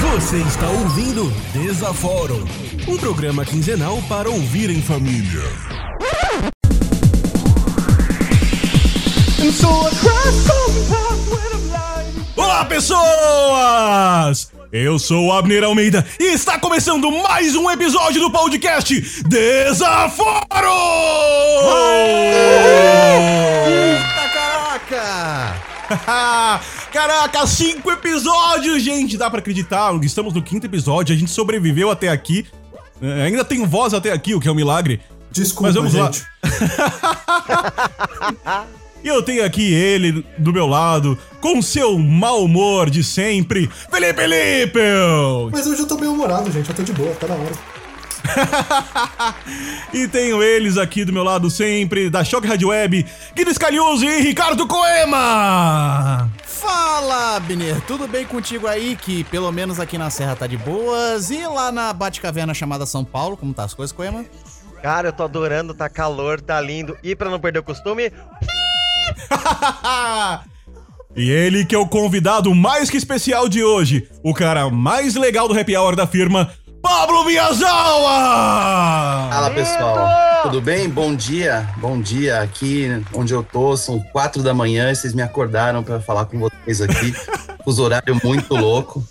Você está ouvindo Desaforo, um programa quinzenal para ouvir em família. Olá, pessoas! Eu sou o Abner Almeida e está começando mais um episódio do podcast Desaforo! Caraca! Caraca, cinco episódios, gente! Dá pra acreditar? Estamos no quinto episódio, a gente sobreviveu até aqui. É, ainda tenho voz até aqui, o que é um milagre. Desculpa, Mas vamos gente. lá. E eu tenho aqui ele do meu lado, com seu mau humor de sempre, Felipe Lippel! Mas hoje eu tô bem humorado, gente. Eu tô de boa, tá na hora. e tenho eles aqui do meu lado sempre, da Choque Rádio Web, Guido Scalioso e Ricardo Coema! Fala, Abner, tudo bem contigo aí? Que pelo menos aqui na Serra tá de boas. E lá na Bate-Caverna chamada São Paulo, como tá as coisas, Coema? Cara, eu tô adorando, tá calor, tá lindo. E pra não perder o costume, e ele que é o convidado mais que especial de hoje, o cara mais legal do happy hour da firma, Pablo Miyazawa! Fala pessoal, tudo bem? Bom dia, bom dia. Aqui onde eu tô são quatro da manhã e vocês me acordaram pra falar com vocês aqui. Os horários muito louco.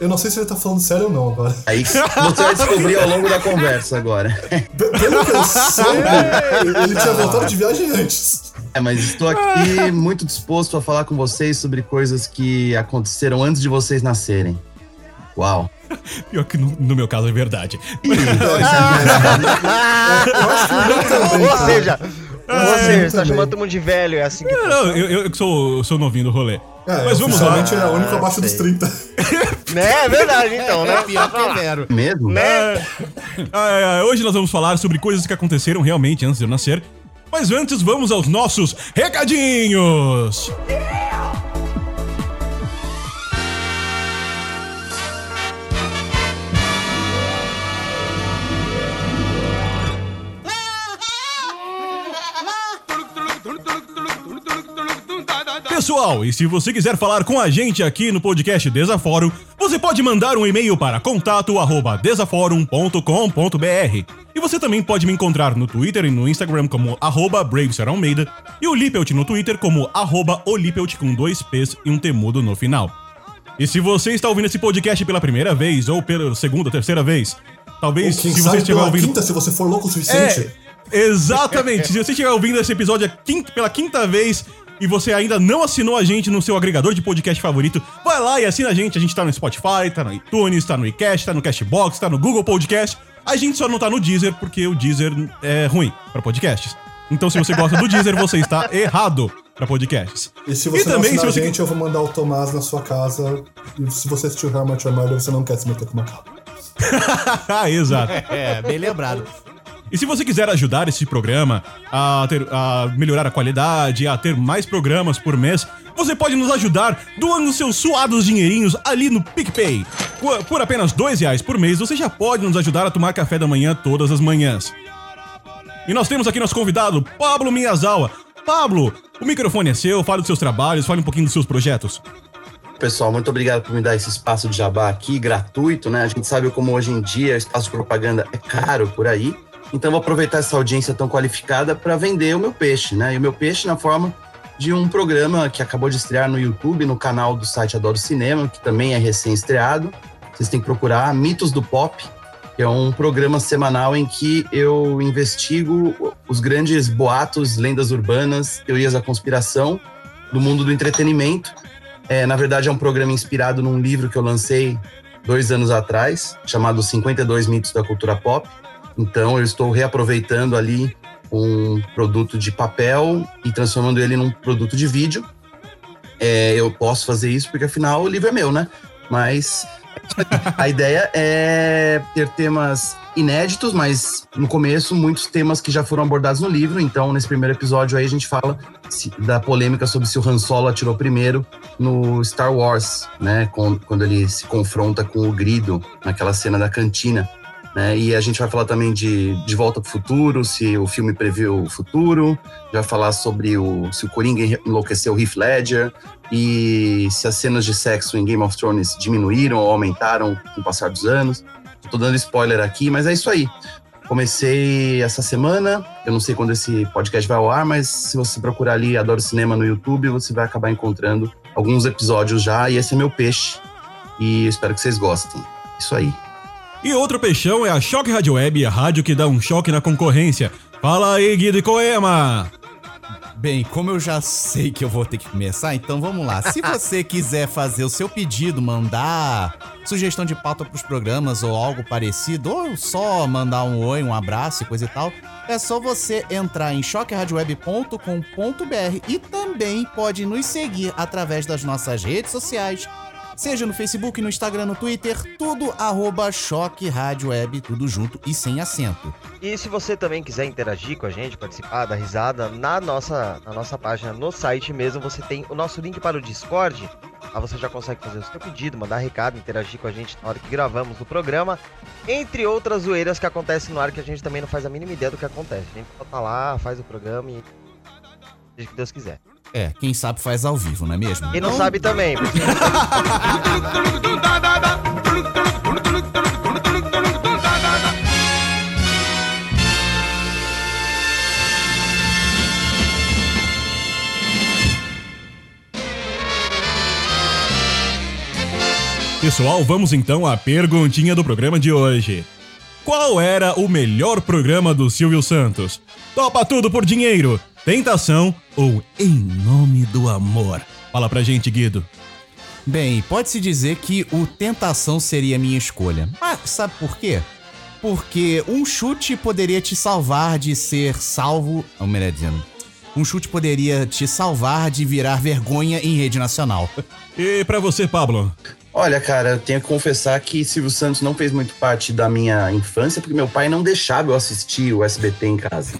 Eu não sei se ele tá falando sério ou não agora. Aí você vai descobrir ao longo da conversa agora. Pelo que eu soube, ele tinha voltado de viagem antes. É, mas estou aqui muito disposto a falar com vocês sobre coisas que aconteceram antes de vocês nascerem. Uau. Pior que no, no meu caso é verdade. Ou seja, você tá também. chamando todo mundo de velho, é assim que Não, não, eu, eu, eu sou, sou novinho do rolê. É, Mas vamos lá. é o único abaixo dos 30. Né? É verdade, então, né? Pior que é vero. Mesmo? Né? É, é, hoje nós vamos falar sobre coisas que aconteceram realmente antes de eu nascer. Mas antes, vamos aos nossos recadinhos! Pessoal, e se você quiser falar com a gente aqui no podcast Desaforo, você pode mandar um e-mail para contato@desaforum.com.br. E você também pode me encontrar no Twitter e no Instagram como arroba BraveSarAlmeida e o Lippelt no Twitter como arroba Olipelt com dois P's e um temudo no final. E se você está ouvindo esse podcast pela primeira vez ou pela segunda ou terceira vez, talvez se você estiver ouvindo quinta, se você for louco o suficiente. é, exatamente. Se você estiver ouvindo esse episódio quinta- pela quinta vez e você ainda não assinou a gente no seu agregador de podcast favorito, vai lá e assina a gente. A gente tá no Spotify, tá no iTunes, tá no iCast, tá no Cashbox, tá no Google Podcast. A gente só não tá no Deezer porque o Deezer é ruim pra podcasts. Então, se você gosta do Deezer, você está errado pra podcasts. E se você E não também, assinar se a você- gente, eu vou mandar o Tomás na sua casa. E se você assistiu How Met Your Mother, você não quer se meter com uma cabra. Exato. É, bem lembrado. E se você quiser ajudar esse programa a, ter, a melhorar a qualidade, a ter mais programas por mês, você pode nos ajudar doando seus suados dinheirinhos ali no PicPay. Por, apenas dois reais por mês, você já pode nos ajudar a tomar café da manhã todas as manhãs. E nós temos aqui nosso convidado, Pablo Miyazawa. Pablo, o microfone é seu, fale dos seus trabalhos, fale um pouquinho dos seus projetos. Pessoal, muito obrigado por me dar esse espaço de jabá aqui, gratuito, né? A gente sabe como hoje em dia espaço de propaganda é caro por aí. Então, vou aproveitar essa audiência tão qualificada para vender o meu peixe, né? E o meu peixe na forma de um programa que acabou de estrear no YouTube, no canal do site Adoro Cinema, que também é recém-estreado. Vocês têm que procurar Mitos do Pop, que é um programa semanal em que eu investigo os grandes boatos, lendas urbanas, teorias da conspiração do mundo do entretenimento. É, na verdade, é um programa inspirado num livro que eu lancei dois anos atrás, chamado 52 Mitos da Cultura Pop. Então, eu estou reaproveitando ali um produto de papel e transformando ele num produto de vídeo. É, eu posso fazer isso porque, afinal, o livro é meu, né? Mas a ideia é ter temas inéditos, mas no começo, muitos temas que já foram abordados no livro. Então, nesse primeiro episódio aí, a gente fala da polêmica sobre se o Han Solo atirou primeiro no Star Wars, né? Quando ele se confronta com o Grido naquela cena da cantina. Né? E a gente vai falar também de De Volta para o Futuro, se o filme previu o futuro, vai falar sobre o, se o Coringa enlouqueceu o Heath Ledger e se as cenas de sexo em Game of Thrones diminuíram ou aumentaram com o passar dos anos. Tô dando spoiler aqui, mas é isso aí. Comecei essa semana, eu não sei quando esse podcast vai ao ar, mas se você procurar ali Adoro Cinema no YouTube, você vai acabar encontrando alguns episódios já, e esse é meu peixe. E espero que vocês gostem. Isso aí. E outro peixão é a Choque Rádio Web, a rádio que dá um choque na concorrência. Fala aí, Guido e Coema! Bem, como eu já sei que eu vou ter que começar, então vamos lá. Se você quiser fazer o seu pedido, mandar sugestão de pauta pros programas ou algo parecido, ou só mandar um oi, um abraço e coisa e tal, é só você entrar em choqueradioweb.com.br e também pode nos seguir através das nossas redes sociais, seja no Facebook, no Instagram, no Twitter, tudo arroba Choque Rádio Web, tudo junto e sem acento. E se você também quiser interagir com a gente, participar da risada, na nossa, na nossa página, no site mesmo, você tem o nosso link para o Discord. Lá você já consegue fazer o seu pedido, mandar recado, interagir com a gente na hora que gravamos o programa. Entre outras zoeiras que acontecem no ar que a gente também não faz a mínima ideia do que acontece. A gente só tá lá, faz o programa e. Seja que Deus quiser. É, quem sabe faz ao vivo, não é mesmo? Quem não sabe também, porque Pessoal, vamos então à perguntinha do programa de hoje. Qual era o melhor programa do Silvio Santos? Topa tudo por dinheiro, tentação ou em nome do amor? Fala pra gente, Guido. Bem, pode-se dizer que o Tentação seria a minha escolha. Mas sabe por quê? Porque um chute poderia te salvar de ser salvo. Ou melhor dizendo, um chute poderia te salvar de virar vergonha em rede nacional. E pra você, Pablo? Olha, cara, eu tenho que confessar que Silvio Santos não fez muito parte da minha infância, porque meu pai não deixava eu assistir o SBT em casa.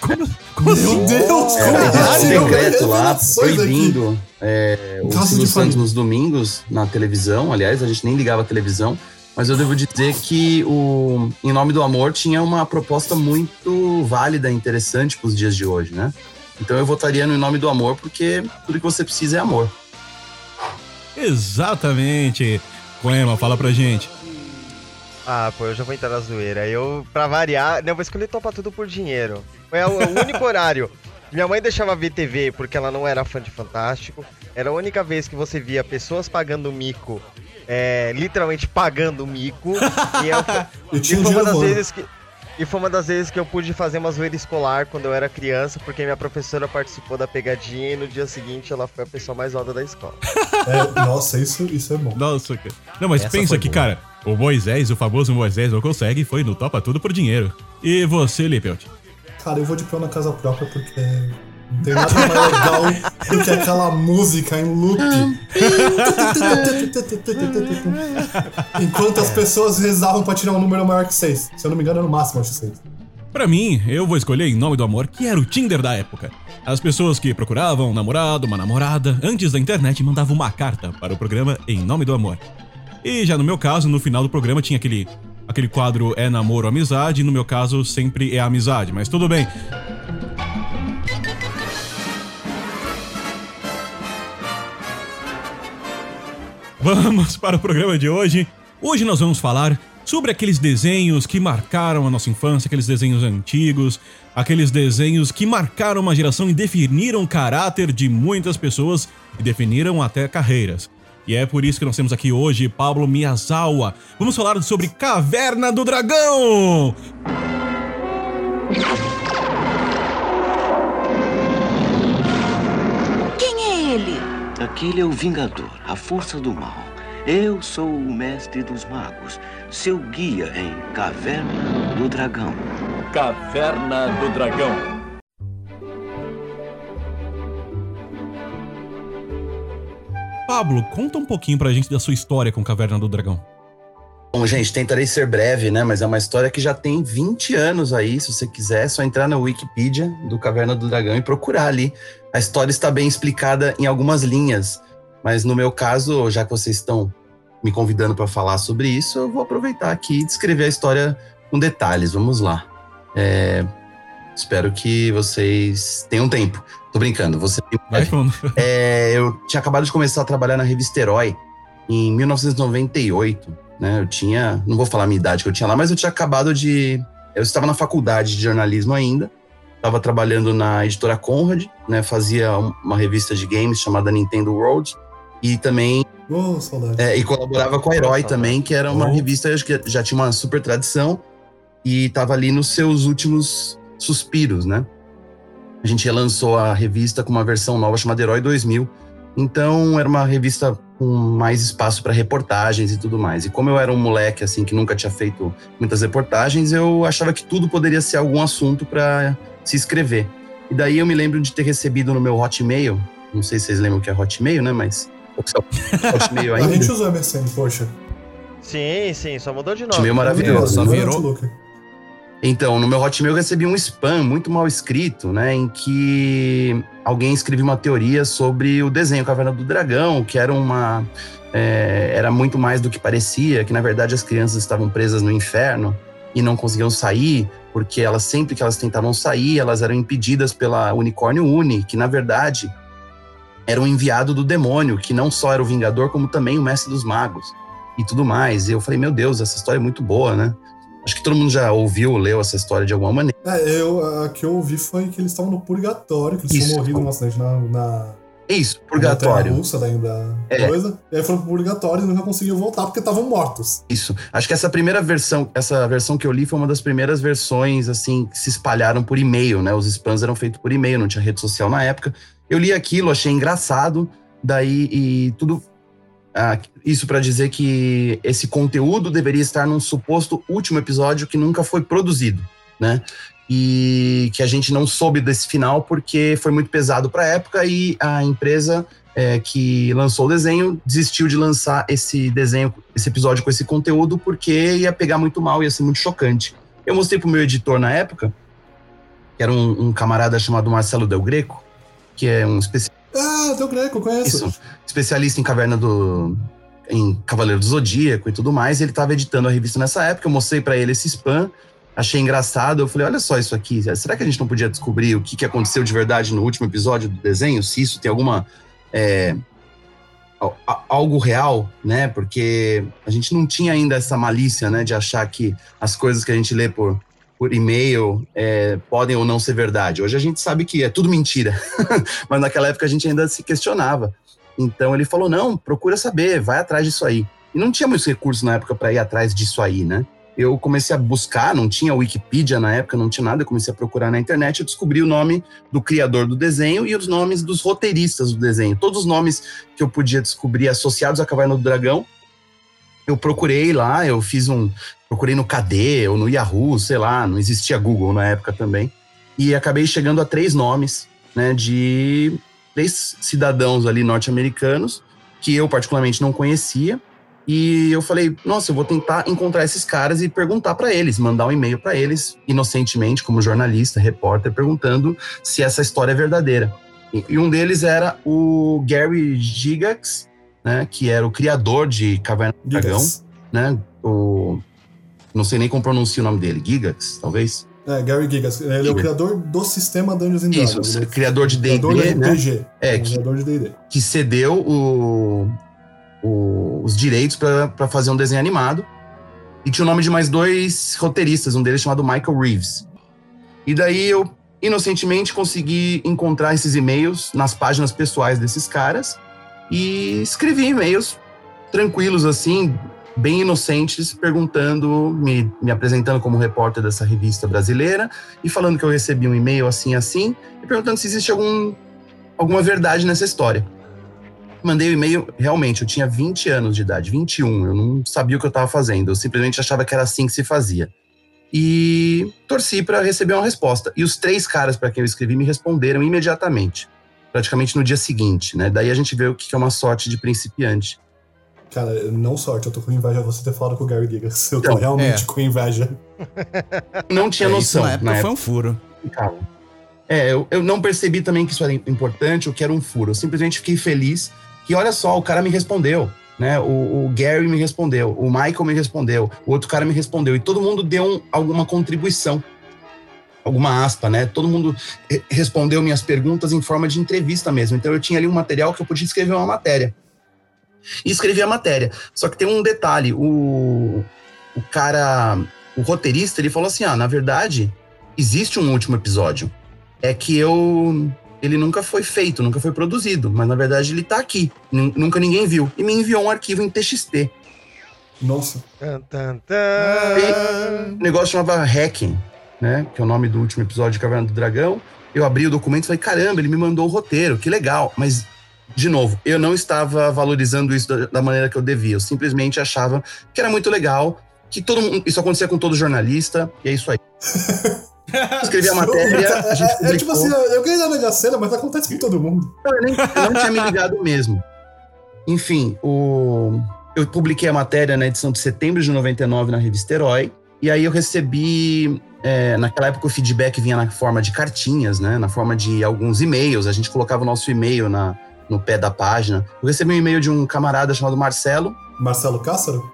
Como assim? Meu Deus, É, como um assim? decreto lá proibindo é, o Silvio Santos nos domingos na televisão. Aliás, a gente nem ligava a televisão. Mas eu devo dizer que o Em Nome do Amor tinha uma proposta muito válida e interessante para os dias de hoje, né? Então eu votaria no Em Nome do Amor, porque tudo que você precisa é amor. Exatamente. Coema, fala pra gente. Ah, pô, eu já vou entrar na zoeira. Eu, pra variar, não, eu vou escolher Topa Tudo por dinheiro. É o, o único horário. Minha mãe deixava ver TV porque ela não era fã de Fantástico. Era a única vez que você via pessoas pagando mico, é, literalmente pagando mico. e, eu, E tinha foi uma das vezes que. E foi uma das vezes que eu pude fazer uma zoeira escolar quando eu era criança, porque minha professora participou da pegadinha e no dia seguinte ela foi a pessoa mais alta da escola. É, nossa, isso, isso é bom. Nossa, cara. Não, mas Essa pensa que, boa. cara, o Moisés, o famoso Moisés não consegue, foi no Topa Tudo por dinheiro. E você, Lippelt? Cara, eu vou de pé na casa própria porque tem nada mais legal do que aquela música em loop. Enquanto as pessoas rezavam pra tirar um número maior que 6. Se eu não me engano, é no máximo acho 6. Pra mim, eu vou escolher Em Nome do Amor, que era o Tinder da época. As pessoas que procuravam um namorado, uma namorada, antes da internet mandavam uma carta para o programa Em Nome do Amor. E já no meu caso, no final do programa tinha aquele aquele quadro é namoro ou amizade, no meu caso sempre é amizade, mas tudo bem. Vamos para o programa de hoje. Hoje nós vamos falar sobre aqueles desenhos que marcaram a nossa infância, aqueles desenhos antigos, aqueles desenhos que marcaram uma geração e definiram o caráter de muitas pessoas e definiram até carreiras. E é por isso que nós temos aqui hoje Pablo Miyazawa. Vamos falar sobre Caverna do Dragão! Aquele é o Vingador, a força do mal. Eu sou o mestre dos magos, seu guia em Caverna do Dragão. Caverna do Dragão. Pablo, conta um pouquinho pra gente da sua história com Caverna do Dragão. Bom, gente, tentarei ser breve, né? Mas é uma história que já tem 20 anos aí. Se você quiser, é só entrar na Wikipedia do Caverna do Dragão e procurar ali. A história está bem explicada em algumas linhas. Mas no meu caso, já que vocês estão me convidando para falar sobre isso, eu vou aproveitar aqui e descrever a história com detalhes. Vamos lá. É, espero que vocês tenham tempo. Tô brincando, você Vai fundo. é, eu tinha acabado de começar a trabalhar na revista Herói em 1998, né? Eu tinha, não vou falar a minha idade que eu tinha lá, mas eu tinha acabado de, eu estava na faculdade de jornalismo ainda, estava trabalhando na editora Conrad, né? Fazia um- uma revista de games chamada Nintendo World e também saudade. é, e colaborava com a Herói também, que era uma Oh. revista acho que já tinha uma super tradição e estava ali nos seus últimos suspiros, né? A gente relançou a revista com uma versão nova chamada Herói 2000. Então era uma revista com mais espaço para reportagens e tudo mais. E como eu era um moleque assim que nunca tinha feito muitas reportagens, eu achava que tudo poderia ser algum assunto para se escrever. E daí eu me lembro de ter recebido no meu Hotmail, não sei se vocês lembram o que é Hotmail, né, mas Hotmail A ainda. gente usa MSN, poxa. Sim, sim, só mudou de nome. Hotmail maravilhoso. Só Não é virou-. Então, no meu Hotmail eu recebi um spam muito mal escrito, né? Em que alguém escreveu uma teoria sobre o desenho Caverna do Dragão, que era uma. é, era muito mais do que parecia, que na verdade as crianças estavam presas no inferno e não conseguiam sair, porque elas sempre que elas tentavam sair, elas eram impedidas pela Unicórnio Uni, que na verdade era um enviado do demônio, que não só era o Vingador, como também o Mestre dos Magos e tudo mais. E eu falei, meu Deus, essa história é muito boa, né? Acho que todo mundo já ouviu, leu essa história de alguma maneira. É, eu, a que eu ouvi foi que eles estavam no purgatório, que eles Isso. tinham morrido num acidente na, na, isso, na purgatório. russa, lembra? É. Coisa. E aí foram pro purgatório e nunca conseguiam voltar porque estavam mortos. Isso. Acho que essa primeira versão, essa versão que eu li foi uma das primeiras versões, assim, que se espalharam por e-mail, né? Os spams eram feitos por e-mail, não tinha rede social na época. Eu li aquilo, achei engraçado, daí e tudo. ah, isso para dizer que esse conteúdo deveria estar num suposto último episódio que nunca foi produzido, né? E que a gente não soube desse final porque foi muito pesado para a época e a empresa é, que lançou o desenho desistiu de lançar esse desenho, esse episódio com esse conteúdo, porque ia pegar muito mal, ia ser muito chocante. Eu mostrei pro meu editor na época, que era um, um camarada chamado Marcelo Del Greco, que é um especi- Ah, Del Greco, conheço. isso, especialista em caverna do. em Cavaleiro do Zodíaco e tudo mais. Ele estava editando a revista nessa época, eu mostrei para ele esse spam. Achei engraçado, eu falei, olha só isso aqui, será que a gente não podia descobrir o que, que aconteceu de verdade no último episódio do desenho? Se isso tem alguma é, algo real, né? Porque a gente não tinha ainda essa malícia, né? De achar que as coisas que a gente lê por, por e-mail é, podem ou não ser verdade. Hoje a gente sabe que é tudo mentira, mas naquela época a gente ainda se questionava. Então ele falou: não, procura saber, vai atrás disso aí. E não tinha muitos recursos na época para ir atrás disso aí, né? Eu comecei a buscar, não tinha Wikipedia na época, não tinha nada, eu comecei a procurar na internet, eu descobri o nome do criador do desenho e os nomes dos roteiristas do desenho. Todos os nomes que eu podia descobrir associados à Caverna do Dragão, eu procurei lá, eu fiz um. Procurei no KD ou no Yahoo, sei lá, não existia Google na época também. E acabei chegando a três nomes, né, de três cidadãos ali norte-americanos que eu particularmente não conhecia. E eu falei, nossa, eu vou tentar encontrar esses caras e perguntar para eles, mandar um e-mail para eles, inocentemente, como jornalista, repórter, perguntando se essa história é verdadeira. E, um deles era o Gary Gigax, né, que era o criador de Caverna do Dragão, né? O não sei nem como pronuncia o nome dele, Gigax, talvez. É, Gary Gigas. Ele é o criador do sistema Dungeons and Dragons. Isso, Ele é criador de D&D, criador né? É, É, que- criador de D&D. que cedeu o- o- os direitos para fazer um desenho animado. E tinha o nome de mais dois roteiristas, um deles chamado Michael Reeves. E daí eu, inocentemente, consegui encontrar esses e-mails nas páginas pessoais desses caras e escrevi e-mails tranquilos, assim, bem inocentes, perguntando, me, me apresentando como repórter dessa revista brasileira e falando que eu recebi um e-mail assim, assim, e perguntando se existe algum, alguma verdade nessa história. Mandei o e-mail, realmente, eu tinha 20 anos de idade, 21, eu não sabia o que eu estava fazendo, eu simplesmente achava que era assim que se fazia. E torci para receber uma resposta. E os três caras para quem eu escrevi me responderam imediatamente, praticamente no dia seguinte, né? Daí a gente vê o que é uma sorte de principiante. Cara, não sorte, eu tô com inveja de você ter falado com o Gary Gigas. Eu tô Então, realmente é. com inveja. Não tinha É, noção. Isso na época na foi um furo. Cara, É, eu, eu não percebi também que isso era importante ou que era um furo. Eu simplesmente fiquei feliz que, olha só, o cara me respondeu. né? O, o, Gary me respondeu, o Michael me respondeu, o outro cara me respondeu, e todo mundo deu um, alguma contribuição, alguma aspa, né? Todo mundo respondeu minhas perguntas em forma de entrevista mesmo. Então eu tinha ali um material que eu podia escrever uma matéria. E escrevi a matéria. Só que tem um detalhe, o, o cara, o roteirista, ele falou assim: ah, na verdade, existe um último episódio. É que eu ele nunca foi feito, nunca foi produzido, mas na verdade ele tá aqui, nunca ninguém viu. E me enviou um arquivo em TXT. Nossa. Tan, tan, tan. O negócio chamava Hacking, né? Que é o nome do último episódio de Caverna do Dragão. Eu abri o documento e falei, caramba, ele me mandou o roteiro, que legal. Mas, de novo, eu não estava valorizando isso da, da maneira que eu devia. Eu simplesmente achava que era muito legal, que todo mundo, isso acontecia com todo jornalista, e é isso aí. Escrevi a matéria, a gente é, é, tipo assim, eu ganhei na Mega Sena, mas acontece com todo mundo. Eu, nem, eu não tinha me ligado mesmo. Enfim, o, eu publiquei a matéria na edição de setembro de 99 na revista Herói, e aí eu recebi, é, naquela época o feedback vinha na forma de cartinhas, né, na forma de alguns e-mails, a gente colocava o nosso e-mail na, no pé da página. Eu recebi um e-mail de um camarada chamado Marcelo. Marcelo Cássaro?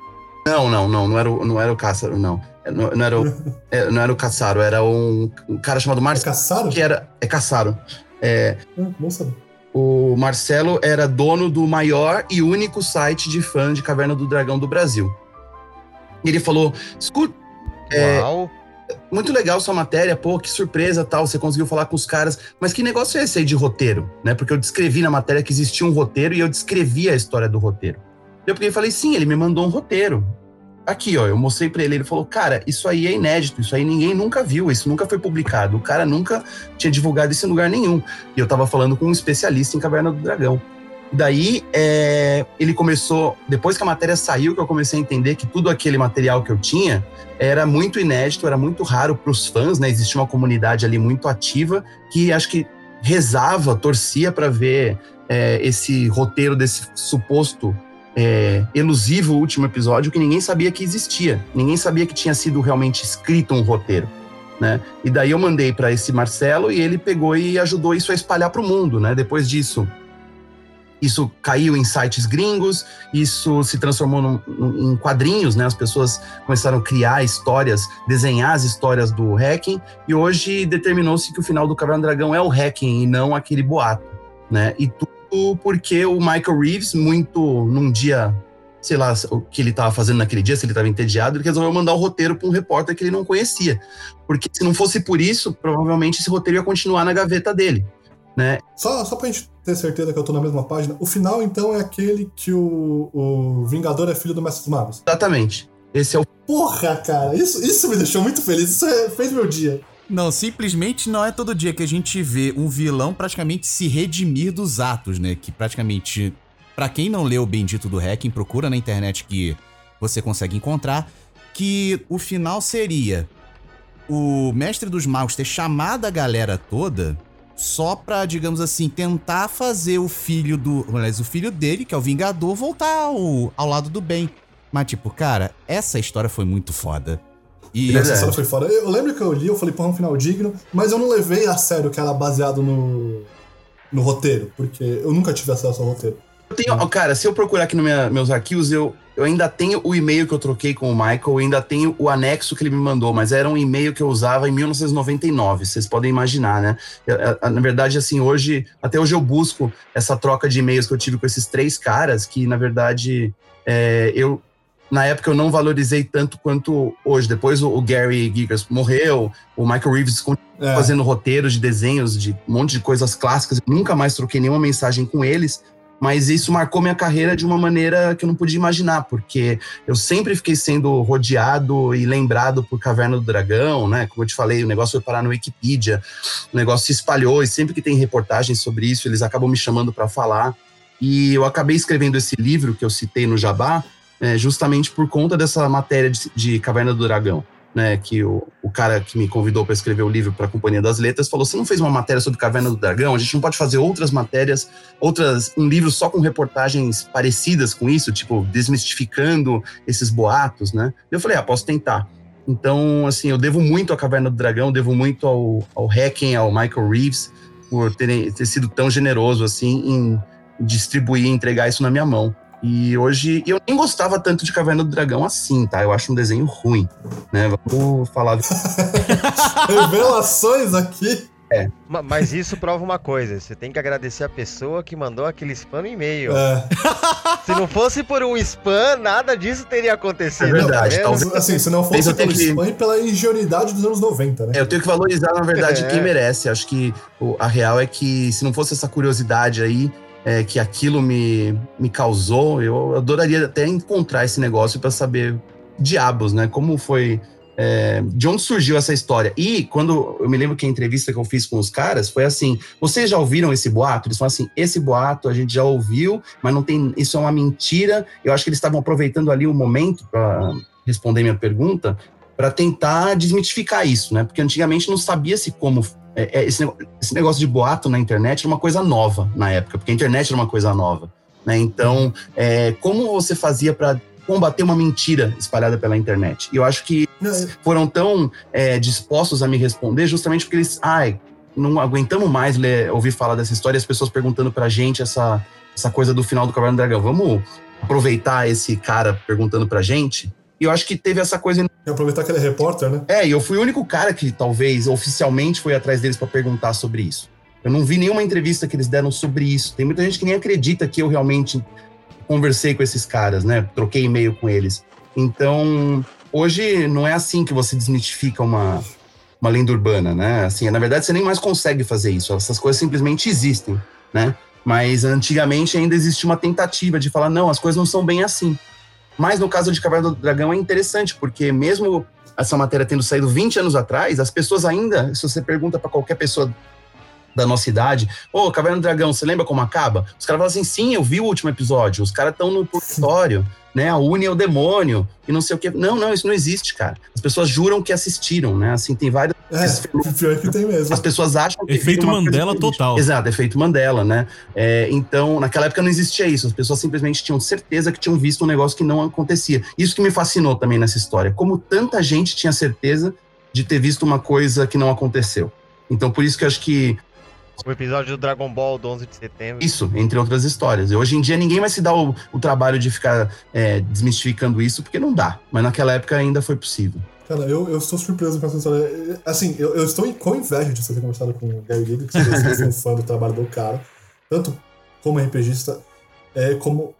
Não, não, não, não era o, não era o Cássaro, não. Não, não, era, o, é, não era o Caçaro, era um, um cara chamado Marcelo. É Caçaro? Que era, é Caçaro. É, ah, não saber. O Marcelo era dono do maior e único site de fã de Caverna do Dragão do Brasil. E ele falou: escuta. É, Uau. muito legal sua matéria, pô, que surpresa tal, você conseguiu falar com os caras, mas que negócio é esse aí de roteiro, né? Porque eu descrevi na matéria que existia um roteiro e eu descrevi a história do roteiro. Eu peguei e falei, sim, ele me mandou um roteiro aqui, ó, eu mostrei para ele, ele falou, cara, isso aí é inédito, isso aí ninguém nunca viu, isso nunca foi publicado, o cara nunca tinha divulgado isso em lugar nenhum. E eu tava falando com um especialista em Caverna do Dragão. Daí, é, ele começou, depois que a matéria saiu, que eu comecei a entender que tudo aquele material que eu tinha era muito inédito, era muito raro para os fãs, né? Existia uma comunidade ali muito ativa que acho que rezava, torcia para ver é, esse roteiro desse suposto é, elusivo último episódio que ninguém sabia que existia. Ninguém sabia que tinha sido realmente escrito um roteiro. Né? E daí eu mandei para esse Marcelo e ele pegou e ajudou isso a espalhar para o mundo. Né? Depois disso, isso caiu em sites gringos, isso se transformou num, num, em quadrinhos, né? As pessoas começaram a criar histórias, desenhar as histórias do hacking, e hoje determinou-se que o final do Caverna do Dragão é o hacking e não aquele boato, né? E tu, porque o Michael Reeves, muito num dia, sei lá, o que ele estava fazendo naquele dia, se ele estava entediado, ele resolveu mandar o roteiro para um repórter que ele não conhecia. Porque se não fosse por isso, provavelmente esse roteiro ia continuar na gaveta dele. Né? Só, só pra gente ter certeza que eu tô na mesma página, o final então é aquele que o, o Vingador é filho do Mestre dos Magos. Exatamente. Esse é o. Porra, cara, isso, isso me deixou muito feliz, isso é, fez meu dia. Não, simplesmente não é todo dia que a gente vê um vilão praticamente se redimir dos atos, né? Que praticamente, para quem não leu o Bendito do Hacking, procura na internet que você consegue encontrar, que o final seria o Mestre dos Magos ter chamado a galera toda só pra, digamos assim, tentar fazer o filho do. Aliás, o filho dele, que é o Vingador, voltar ao, ao lado do bem. Mas, tipo, cara, essa história foi muito foda. E essa história foi foda. Eu lembro que eu li, eu falei, porra, é um final digno, mas eu não levei a sério que era baseado no, no roteiro, porque eu nunca tive acesso ao roteiro. Eu tenho, cara, se eu procurar aqui nos meus arquivos, eu, eu ainda tenho o e-mail que eu troquei com o Michael, eu ainda tenho o anexo que ele me mandou, mas era um e-mail que eu usava em 1999, vocês podem imaginar, né? Eu, na verdade, assim, hoje, até hoje eu busco essa troca de e-mails que eu tive com esses três caras, que na verdade é, eu na época eu não valorizei tanto quanto hoje. Depois o, Gary Gigas morreu, o Michael Reeves continua é. fazendo roteiros de desenhos, de um monte de coisas clássicas. Eu nunca mais troquei nenhuma mensagem com eles, mas isso marcou minha carreira de uma maneira que eu não podia imaginar, porque eu sempre fiquei sendo rodeado e lembrado por Caverna do Dragão, né? Como eu te falei, o negócio foi parar no Wikipedia, o negócio se espalhou e sempre que tem reportagens sobre isso, eles acabam me chamando para falar. E eu acabei escrevendo esse livro que eu citei no Jabá, é, justamente por conta dessa matéria de, de Caverna do Dragão. Né, que o, o cara que me convidou para escrever o livro para a Companhia das Letras falou: você não fez uma matéria sobre Caverna do Dragão? A gente não pode fazer outras matérias, outras um livro só com reportagens parecidas com isso, tipo desmistificando esses boatos, né? Eu falei: ah, posso tentar. Então, assim, eu devo muito à Caverna do Dragão, devo muito ao, ao Hacking, ao Michael Reeves, por ter, ter sido tão generoso assim em distribuir, entregar isso na minha mão. E hoje eu nem gostava tanto de Caverna do Dragão assim, tá? Eu acho um desenho ruim, né? Vamos falar. Revelações aqui. Ma- Mas isso prova uma coisa: você tem que agradecer a pessoa que mandou aquele spam no e-mail. É, Se não fosse por um spam, nada disso teria acontecido. É verdade, tá vendo? talvez- assim, se não fosse pelo que- spam e pela ingenuidade dos anos 90, né? É, eu tenho que valorizar, na verdade, É. quem merece. Acho que a real é que se não fosse essa curiosidade aí, é, que aquilo me, me causou, eu adoraria até encontrar esse negócio para saber diabos, né? Como foi. é, de onde surgiu essa história? E quando eu me lembro que a entrevista que eu fiz com os caras foi assim: vocês já ouviram esse boato? Eles falaram assim: esse boato a gente já ouviu, mas não tem. Isso é uma mentira. Eu acho que eles estavam aproveitando ali o momento para responder minha pergunta, para tentar desmitificar isso, né? Porque antigamente não sabia-se como. É, é, esse, esse negócio de boato na internet era uma coisa nova na época, porque a internet era uma coisa nova. Né? Então, é, como você fazia para combater uma mentira espalhada pela internet? E eu acho que é- foram tão é, dispostos a me responder justamente porque eles, ai, não aguentamos mais ler, ouvir falar dessa história, e as pessoas perguntando pra gente essa, essa coisa do final do Caverna do Dragão. Vamos aproveitar esse cara perguntando pra gente? E eu acho que teve essa coisa. E aproveitar que ele é repórter, né? É, e eu fui o único cara que talvez oficialmente foi atrás deles pra perguntar sobre isso. Eu não vi nenhuma entrevista que eles deram sobre isso. Tem muita gente que nem acredita que eu realmente conversei com esses caras, né? Troquei e-mail com eles. Então, hoje não é assim que você desmitifica uma, uma lenda urbana, né? Assim, na verdade, você nem mais consegue fazer isso. Essas coisas simplesmente existem, né? Mas antigamente ainda existia uma tentativa de falar, não, as coisas não são bem assim. Mas no caso de Caverna do Dragão é interessante, porque mesmo essa matéria tendo saído 20 anos atrás, as pessoas ainda, se você pergunta para qualquer pessoa da nossa idade, ô, Caverna do Dragão, você lembra como acaba? Os caras falam assim, sim, eu vi o último episódio, os caras estão no purgatório, né, a Uni é o demônio, e não sei o quê. Não, não, isso não existe, cara. As pessoas juram que assistiram, né, assim, tem várias... É, pior que tem mesmo. As pessoas acham que Efeito Mandela total. Exato, efeito Mandela, né? É, então, naquela época não existia isso. As pessoas simplesmente tinham certeza que tinham visto um negócio que não acontecia. Isso que me fascinou também nessa história. Como tanta gente tinha certeza de ter visto uma coisa que não aconteceu. Então, por isso que eu acho que O episódio do Dragon Ball do 11 de setembro. isso, entre outras histórias. E hoje em dia ninguém vai se dar o, o trabalho de ficar é, desmistificando isso, porque não dá. Mas naquela época ainda foi possível. Cara, eu, eu estou surpreso com essa história. Assim, eu, eu estou com inveja de você ter conversado com o Gary Gibb, que você é um fã do trabalho do cara. Tanto como RPGista, é, como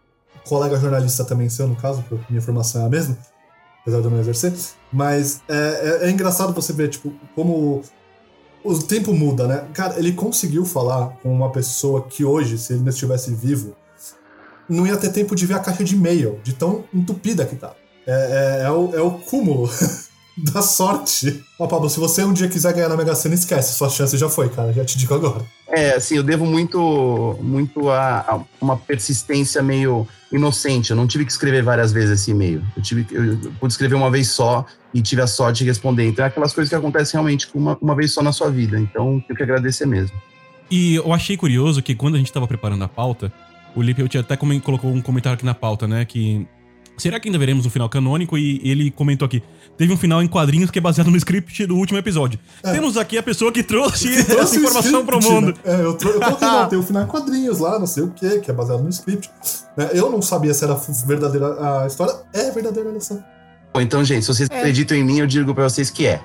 colega jornalista também seu, no caso, porque minha formação é a mesma, apesar de eu não exercer. Mas é, é, é engraçado você ver, tipo, como o tempo muda, né? Cara, ele conseguiu falar com uma pessoa que hoje, se ele ainda estivesse vivo, não ia ter tempo de ver a caixa de e-mail, de tão entupida que tá. É, é, é o, é o cúmulo da sorte. Ó, Pablo, se você um dia quiser ganhar na Mega Sena, esquece. Sua chance já foi, cara. Já te digo agora. É, assim, eu devo muito, muito a, a uma persistência meio inocente. Eu não tive que escrever várias vezes esse e-mail. Eu tive, que- eu, eu pude escrever uma vez só e tive a sorte de responder. Então, é aquelas coisas que acontecem realmente com uma, uma vez só na sua vida. Então, tenho que agradecer mesmo. E eu achei curioso que quando a gente tava preparando a pauta, o Lipe eu tinha até colocou um comentário aqui na pauta, né? Que. Será que ainda veremos um final canônico? E ele comentou aqui: teve um final em quadrinhos que é baseado no script do último episódio. Temos aqui a pessoa que trouxe Que trouxe essa informação script, pro mundo. né? É, eu, tro- eu coloquei lá, tem o final em quadrinhos lá, não sei o que, que é baseado no script. Né, Eu não sabia se era verdadeira a história. É verdadeira, olha só. Bom, então, gente, se vocês acreditam em mim, eu digo pra vocês que é.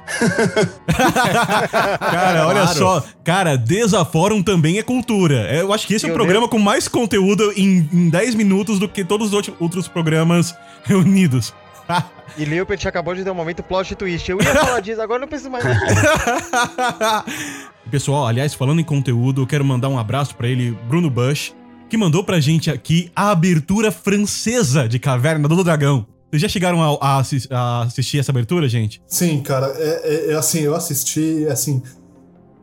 Cara, olha Claro. só. Cara, Desaforum também é cultura. É, Eu acho que esse é o Meu programa com mais conteúdo em, em 10 minutos do que todos os outros programas reunidos. E Leopard acabou de dar um momento plot twist. Eu ia falar disso, agora eu não preciso mais. Pessoal, aliás, falando em conteúdo, eu quero mandar um abraço pra ele, Bruno Bush, que mandou pra gente aqui a abertura francesa de Caverna do Dragão. Vocês já chegaram a, a a assistir essa abertura, gente? Sim, cara, é, é- é assim, eu assisti, assim,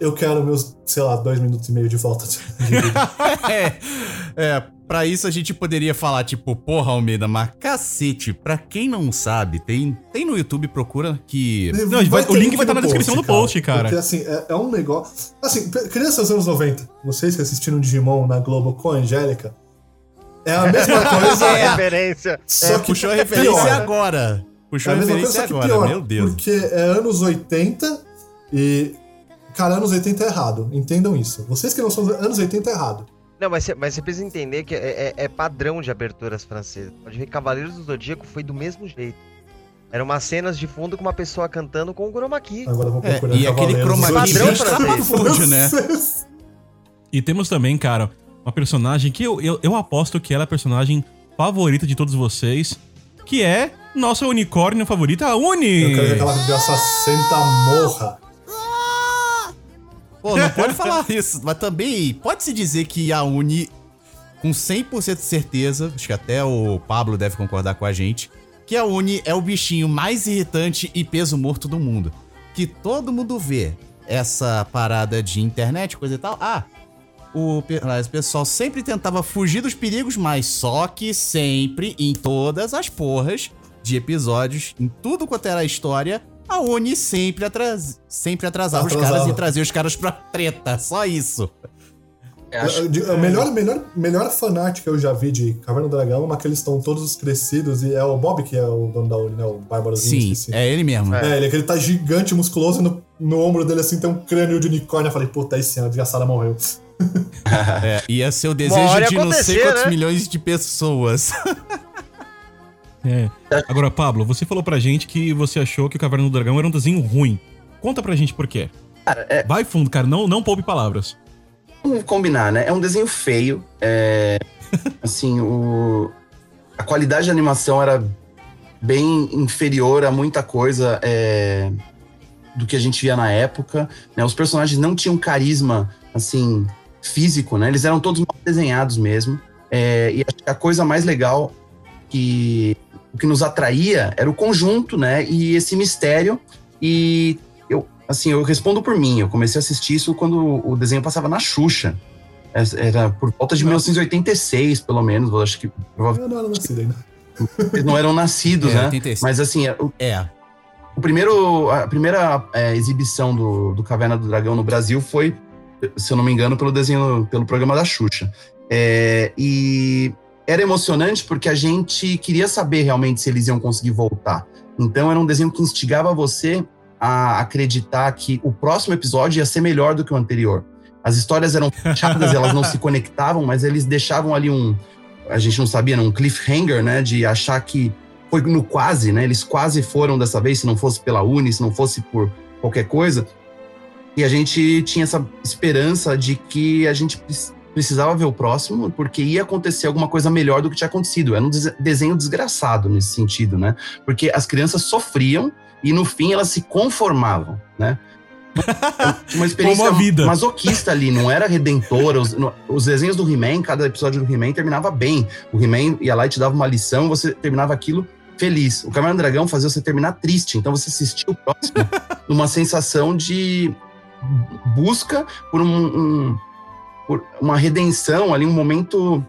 eu quero meus, sei lá, dois minutos e meio de volta. de- é, é, pra isso a gente poderia falar, tipo, porra, Almeida, mas cacete, pra quem não sabe, tem, tem no YouTube, procura que. Não, vai- o link vai estar na descrição do post, cara. Porque, assim, é, é um negócio... Assim, crianças dos anos 90, vocês que assistiram Digimon na Globo com a Angélica, é a mesma coisa, É. Referência. só É, que puxou a referência pior. agora. Puxou É a a referência coisa, agora, pior, meu Deus. Porque é anos 80 e. Cara, anos 80 é errado. Entendam isso. Vocês que não são dos anos 80 é errado. Não, mas você, mas você precisa entender que é, é- é padrão de aberturas francesas. Pode ver que Cavaleiros do Zodíaco foi do mesmo jeito. Eram umas cenas de fundo com uma pessoa cantando com o chroma key. Agora eu vou É, procurar e aquele chroma key Padrão francês. né? E temos também, cara, uma personagem que eu, eu, eu aposto que ela é a personagem favorita de todos vocês, que é nossa unicórnio favorita, a Uni! Eu quero que aquela desgraça senta morra. Pô, não pode falar isso, mas também pode-se dizer que a Uni, com 100% de certeza, acho que até o Pablo deve concordar com a gente, que a Uni é o bichinho mais irritante e peso morto do mundo. Que todo mundo vê essa parada de internet, coisa e tal. Ah, o, o pessoal sempre tentava fugir dos perigos, mas só que sempre, em todas as porras de episódios, em tudo quanto era a história, a Uni sempre, atras... sempre atrasava os Atrasava. caras e trazia os caras pra treta. Só isso. Eu- eu- A melhor, melhor, melhor fanart que eu já vi de Caverna do Dragão é uma que eles estão todos crescidos e é o Bob que é o dono da Uni, né? O Bárbarazinho. Sim, esqueci. é ele mesmo. É, ele, ele tá gigante, musculoso, e no, no ombro dele assim tem um crânio de unicórnio. Eu falei, puta, esse ano a desgraçada morreu. É, ia ser o desejo de não sei quantos né? milhões de pessoas. É. Agora, Pablo, você falou pra gente que você achou que o Caverna do Dragão era um desenho ruim. Conta pra gente por quê. Cara, é, Vai fundo, cara, não, não poupe palavras. Vamos combinar, né? É um desenho feio. É, assim, o, a qualidade de animação era bem inferior a muita coisa é, do que a gente via na época. né? Os personagens não tinham carisma, assim, físico, né? Eles eram todos mal desenhados mesmo. É, e acho que a coisa mais legal que o que nos atraía era o conjunto, né? E esse mistério. E eu, assim, eu respondo por mim. Eu comecei a assistir isso quando o desenho passava na Xuxa. Era por volta de 1986, pelo menos. Eu acho que provavelmente Eu não era nascido ainda. eles não eram nascidos, É, né? 86. Mas assim, o, É. o primeiro, a primeira é, exibição do, do Caverna do Dragão no Brasil foi, se eu não me engano, pelo desenho, pelo programa da Xuxa. É, e era emocionante porque a gente queria saber realmente se eles iam conseguir voltar. Então era um desenho que instigava você a acreditar que o próximo episódio ia ser melhor do que o anterior. As histórias eram fechadas, elas não se conectavam, mas eles deixavam ali um, a gente não sabia, né, um cliffhanger, né, de achar que foi no quase, né? Eles quase foram dessa vez, se não fosse pela Uni, se não fosse por qualquer coisa. E a gente tinha essa esperança de que a gente precisava ver o próximo, porque ia acontecer alguma coisa melhor do que tinha acontecido. Era um des- desenho desgraçado nesse sentido, né? Porque as crianças sofriam e no fim elas se conformavam, né? Uma experiência vida. masoquista ali, não era redentora. Os, no- os desenhos do He-Man, cada episódio do He-Man terminava bem. O He-Man ia lá e te dava uma lição, você terminava aquilo feliz. O do Dragão fazia você terminar triste. Então você assistia o próximo numa sensação de busca por um, um- por uma redenção ali, um momento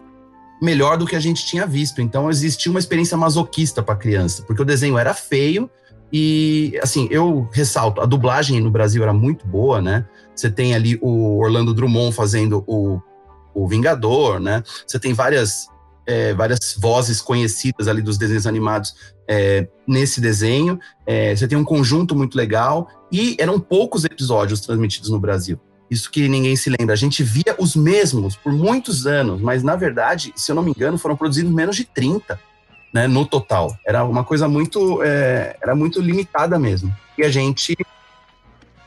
melhor do que a gente tinha visto. Então existia uma experiência masoquista para a criança, porque o desenho era feio e assim, eu ressalto, a dublagem no Brasil era muito boa, né? Você tem ali o Orlando Drummond fazendo o, o Vingador, né? Você tem várias é, várias vozes conhecidas ali dos desenhos animados é, nesse desenho. É, você tem um conjunto muito legal e eram poucos episódios transmitidos no Brasil. Isso que ninguém se lembra. A gente via os mesmos por muitos anos, mas na verdade, se eu não me engano, foram produzidos menos de 30, né, no total. Era uma coisa muito, é, era muito limitada mesmo. E a gente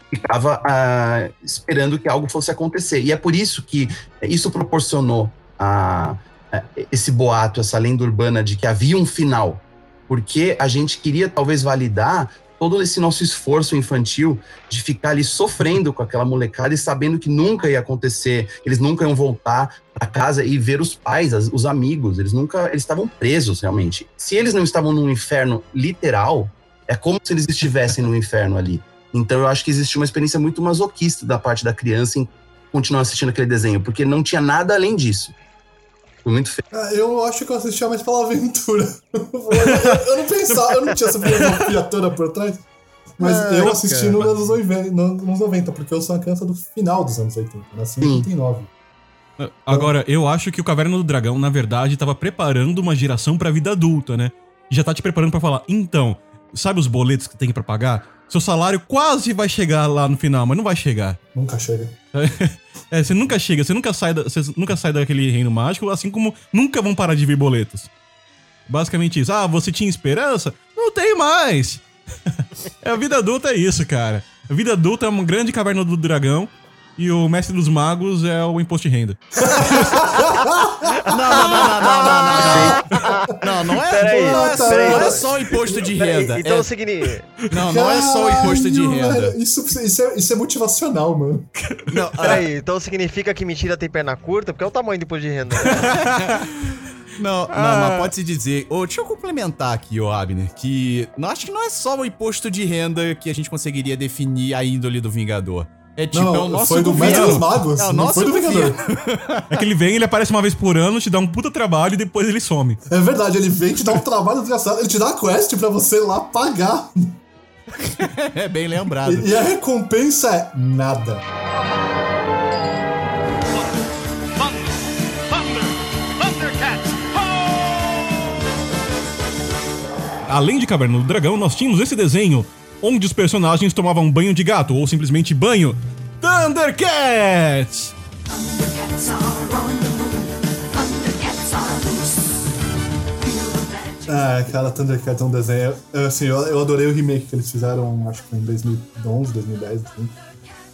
ficava ah, esperando que algo fosse acontecer. E é por isso que isso proporcionou a, a- esse boato, essa lenda urbana de que havia um final. Porque a gente queria talvez validar todo esse nosso esforço infantil de ficar ali sofrendo com aquela molecada e sabendo que nunca ia acontecer, eles nunca iam voltar para casa e ver os pais, as- os amigos, eles nunca, eles estavam presos realmente. Se eles não estavam num inferno literal, é como se eles estivessem no inferno ali. Então eu acho que existe uma experiência muito masoquista da parte da criança em continuar assistindo aquele desenho, porque não tinha nada além disso. Foi muito feio. Ah, Eu acho que eu assistia mais pela aventura. Eu, não pensava, eu não tinha essa filosofia toda por trás. Mas Ah, eu assisti cara. nos anos 90, no- nos 90, porque eu sou uma criança do final dos anos 80. eu Nasci em Sim. 89. Agora, eu acho que o Caverna do Dragão, na verdade, tava preparando uma geração pra vida adulta, né? E já tá te preparando pra falar, então, sabe os boletos que tem pra pagar? Seu salário quase vai chegar lá no final, mas não vai chegar. Nunca chega. É, você nunca chega, você nunca sai, da, você nunca sai daquele reino mágico, assim como nunca vão parar de vir boletos. Basicamente isso. Ah, você tinha esperança? Não tem mais. é, a vida adulta é isso, cara. A vida adulta é uma grande caverna do dragão e o mestre dos magos é o imposto de renda. Não, não, não, não, não, não, não. Não, não é, Peraí, não é, peraí. não é só o imposto de renda. então é- é... significa. não, não é só o imposto de renda. Isso, isso, é, isso é motivacional, mano. Não, ah, Peraí, então significa que mentira tem perna curta? Porque é o tamanho do imposto de renda. Não, não, mas pode-se dizer. Ô, deixa eu complementar aqui, ô Abner, que não, acho que não é só o imposto de renda que a gente conseguiria definir a índole do Vingador. É tipo, Não, é o nosso foi do governo. Mestre dos Magos, É o não nosso foi do. Vingador. É que ele vem, ele aparece uma vez por ano, te dá um puta trabalho e depois ele some. É verdade, ele vem te dar um trabalho desgraçado, ele te dá a quest pra você ir lá pagar. É bem lembrado. E, e a recompensa é nada. Além de Caverna do Dragão, nós tínhamos esse desenho onde os personagens tomavam banho de gato, ou simplesmente banho. Thundercats! Ah, cara, Thundercats é um desenho. Assim, eu, adorei o remake que eles fizeram, acho que em 2011, 2010, assim.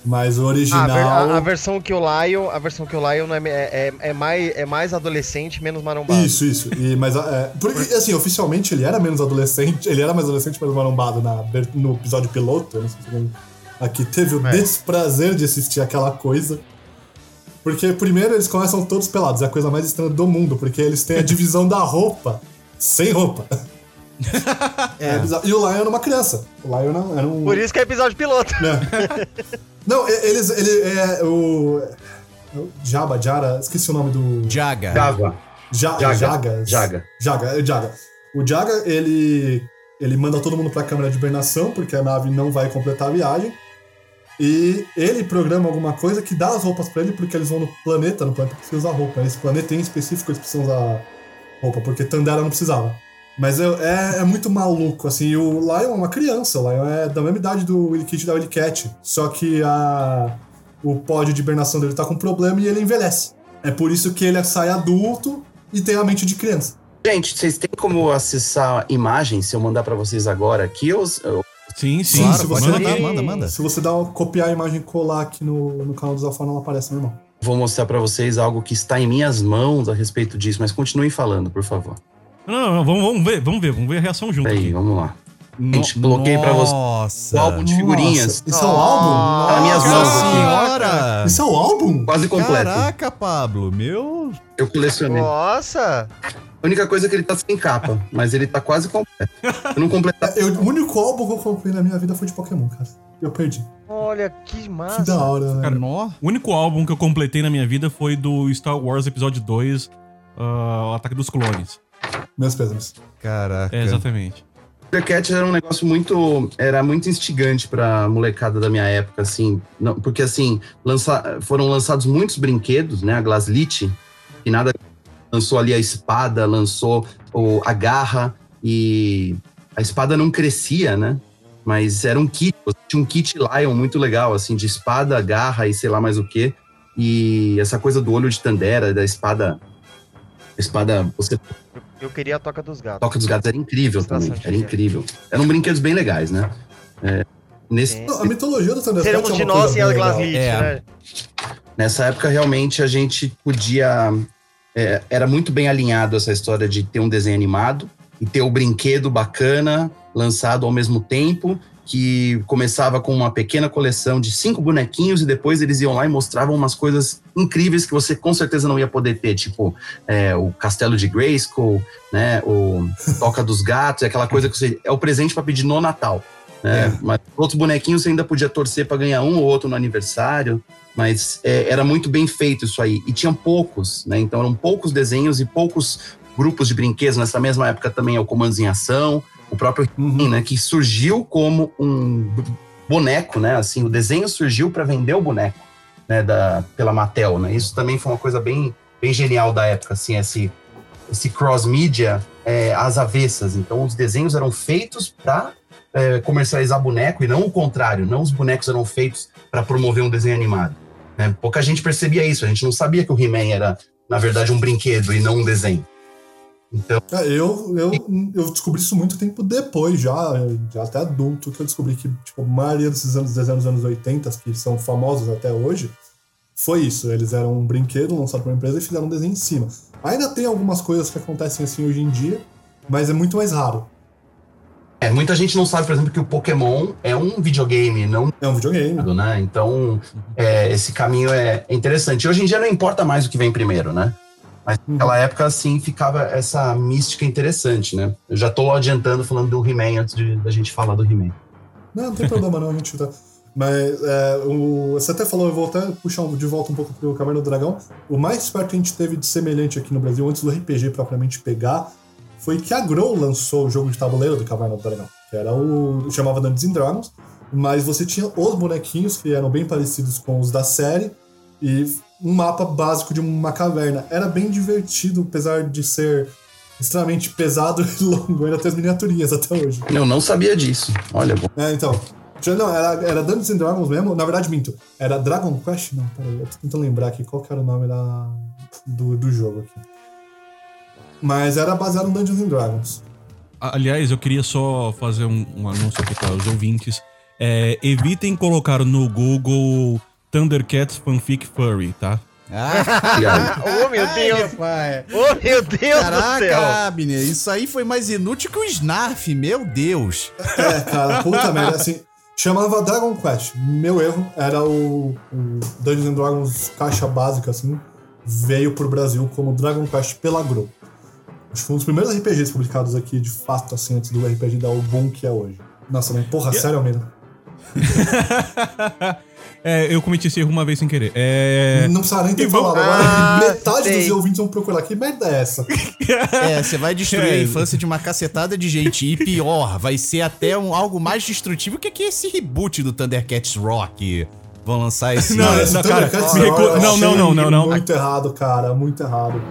Mas o Ah, a, original. ver- a- a versão que o Lion, a versão que o Lion não é, é, é, mais, é mais adolescente, menos marombado. Isso, isso. E, mas, é, porque, assim, oficialmente ele era menos adolescente, ele era mais adolescente, menos marombado na, no episódio piloto. Eu não sei se alguém aqui teve o É. desprazer de assistir aquela coisa. Porque, primeiro, eles começam todos pelados, é a coisa mais estranha do mundo, porque eles têm a divisão da roupa sem roupa. É. bizarro. E o Lion era uma criança. O Lion não- era um. Por isso que é episódio piloto. Não, eles. Ele é o. o Jabba, Jara, esqueci o nome do. Jaga. Java. Ja, Jaga. Jaga. Jaga, é Jaga. O Jaga, ele. Ele manda todo mundo pra câmara de hibernação, porque a nave não vai completar a viagem. E ele programa alguma coisa que dá as roupas pra ele, porque eles vão no planeta, no planeta precisa usar roupa. Esse planeta em específico eles precisam usar roupa, porque Tandera não precisava. Mas é, é, é muito maluco, assim. E o Lion é uma criança, o Lion é da mesma idade do Willy Kid e da Willy Cat. Só que a, o pod de hibernação dele tá com problema e ele envelhece. É por isso que ele sai adulto e tem a mente de criança. Gente, vocês têm como acessar imagens se eu mandar pra vocês agora aqui? Ou, Sim, sim. Claro, se pode você- mandar, manda, manda. Se você dá copiar a imagem e colar aqui no, no canal do Zafona, ela aparece normal. vou mostrar pra vocês algo que está em minhas mãos a respeito disso, mas continuem falando, por favor. Não, não, não, vamos, vamos ver, vamos ver, vamos ver a reação junto Peraí, vamos lá. No- Gente, coloquei pra você Nossa. o álbum de figurinhas. Nossa, isso é um álbum? Tá nas minhas Nossa mãos aqui. senhora! Isso é um álbum? Quase completo. Caraca, Pablo, meu. Eu colecionei. Nossa! A única coisa é que ele tá sem capa, mas ele tá quase completo. Eu não completei. Eu, o único álbum que eu comprei na minha vida foi de Pokémon, cara. Eu perdi. Olha que massa. Que da hora, né? Cara. O único álbum que eu completei na minha vida foi do Star Wars Episódio 2, ah, O Ataque dos Clones. Meus pésames. Caraca. É, exatamente. Thundercat era um negócio muito. Era muito instigante pra molecada da minha época, assim. Não, porque, assim, lança, foram lançados muitos brinquedos, né? A Glaslit, que nada. Lançou ali a espada, lançou o, a garra, e a espada não crescia, né? Mas era um kit. Tinha um kit Lion muito legal, assim, de espada, garra e sei lá mais o quê. E essa coisa do olho de Tandera, da espada. A espada. Você Eu queria a Toca dos Gatos. Toca dos Gatos era incrível também, era incrível. Eram brinquedos bem legais, né? É, nesse. Não, a mitologia do Thundercat Seremos é de nós e a. Glaslit, É. né? nessa época, realmente, a gente podia... é, era muito bem alinhado essa história de ter um desenho animado e ter o brinquedo bacana lançado ao mesmo tempo, que começava com uma pequena coleção de cinco bonequinhos e depois eles iam lá e mostravam umas coisas incríveis que você com certeza não ia poder ter, tipo é, o Castelo de Grayskull, né, o Toca dos Gatos, aquela coisa que você... É o presente para pedir no Natal. Né? Mas outros bonequinhos você ainda podia torcer para ganhar um ou outro no aniversário, mas é, era muito bem feito isso aí. E tinham poucos, né? Então eram poucos desenhos e poucos grupos de brinquedos. Nessa mesma época também é o Comandos em Ação, o próprio Uhum. né, que surgiu como um boneco, né? Assim, o desenho surgiu para vender o boneco, né? Da, pela Mattel, né? Isso também foi uma coisa bem, bem genial da época, assim, esse, esse cross-mídia é, às avessas. Então, os desenhos eram feitos para é, comercializar boneco e não o contrário, não os bonecos eram feitos para promover um desenho animado. né? Pouca gente percebia isso, a gente não sabia que o He-Man era, na verdade, um brinquedo e não um desenho. Então, É, eu, eu, eu descobri isso muito tempo depois, já, já até adulto, que eu descobri que tipo, a maioria desses anos, desenhos anos 80, que são famosos até hoje, foi isso. Eles eram um brinquedo lançado por uma empresa e fizeram um desenho em cima. Ainda tem algumas coisas que acontecem assim hoje em dia, mas é muito mais raro. é, muita gente não sabe, por exemplo, que o Pokémon é um videogame, não É um videogame. né? Então, é, esse caminho é interessante. Hoje em dia não importa mais o que vem primeiro, né? Mas naquela época, assim, ficava essa mística interessante, né? Eu já tô adiantando falando do He-Man antes de, da gente falar do He-Man. Não, não tem problema não, a gente tá. Mas é, o, você até falou, eu vou até puxar de volta um pouco pro Caverna do Dragão. O mais perto que a gente teve de semelhante aqui no Brasil, antes do RPG propriamente pegar, foi que a Grow lançou o jogo de tabuleiro do Caverna do Dragão. Que era o. chamava Dungeons and Dragons. Mas você tinha os bonequinhos que eram bem parecidos com os da série. E um mapa básico de uma caverna. Era bem divertido, apesar de ser extremamente pesado e longo. Ainda tem as miniaturinhas até hoje. Eu não sabia disso. Olha, bom. É, então. Não, era, era Dungeons and Dragons mesmo. Na verdade, minto. Era Dragon Quest? Não, peraí. Eu tô tentando lembrar aqui qual que era o nome da, do, do jogo aqui. Mas era baseado em Dungeons and Dragons. Aliás, eu queria só fazer um, um anúncio aqui para os ouvintes. É, evitem colocar no Google Thundercats Fanfic Furry, tá? Ah, Obrigado. Ô, meu Deus! pai. Ô, meu Deus do céu! Caraca, Abner, isso aí foi mais inútil que o Snarf, meu Deus. É, cara, puta merda. Assim, chamava Dragon Quest. Meu erro era o, o Dungeons and Dragons caixa básica, assim. Veio pro Brasil como Dragon Quest pela Grow. Acho que foi um dos primeiros RPGs publicados aqui, de fato, assim, antes do RPG dar o boom que é hoje. Nossa, mas porra, sério, Almeida? É, eu cometi esse erro uma vez sem querer. É. Não precisa nem ter E vamos- falado. Agora, Ah, metade sei. dos ouvintes vão procurar. Que merda é essa? É, você vai destruir É. a infância de uma cacetada de gente. E pior, vai ser até um, algo mais destrutivo que, que esse reboot do Thundercats Rock. Vão lançar esse Não, ano. não, cara, Thundercats me recu- não, não, não, não, não. Muito errado, cara. Muito errado.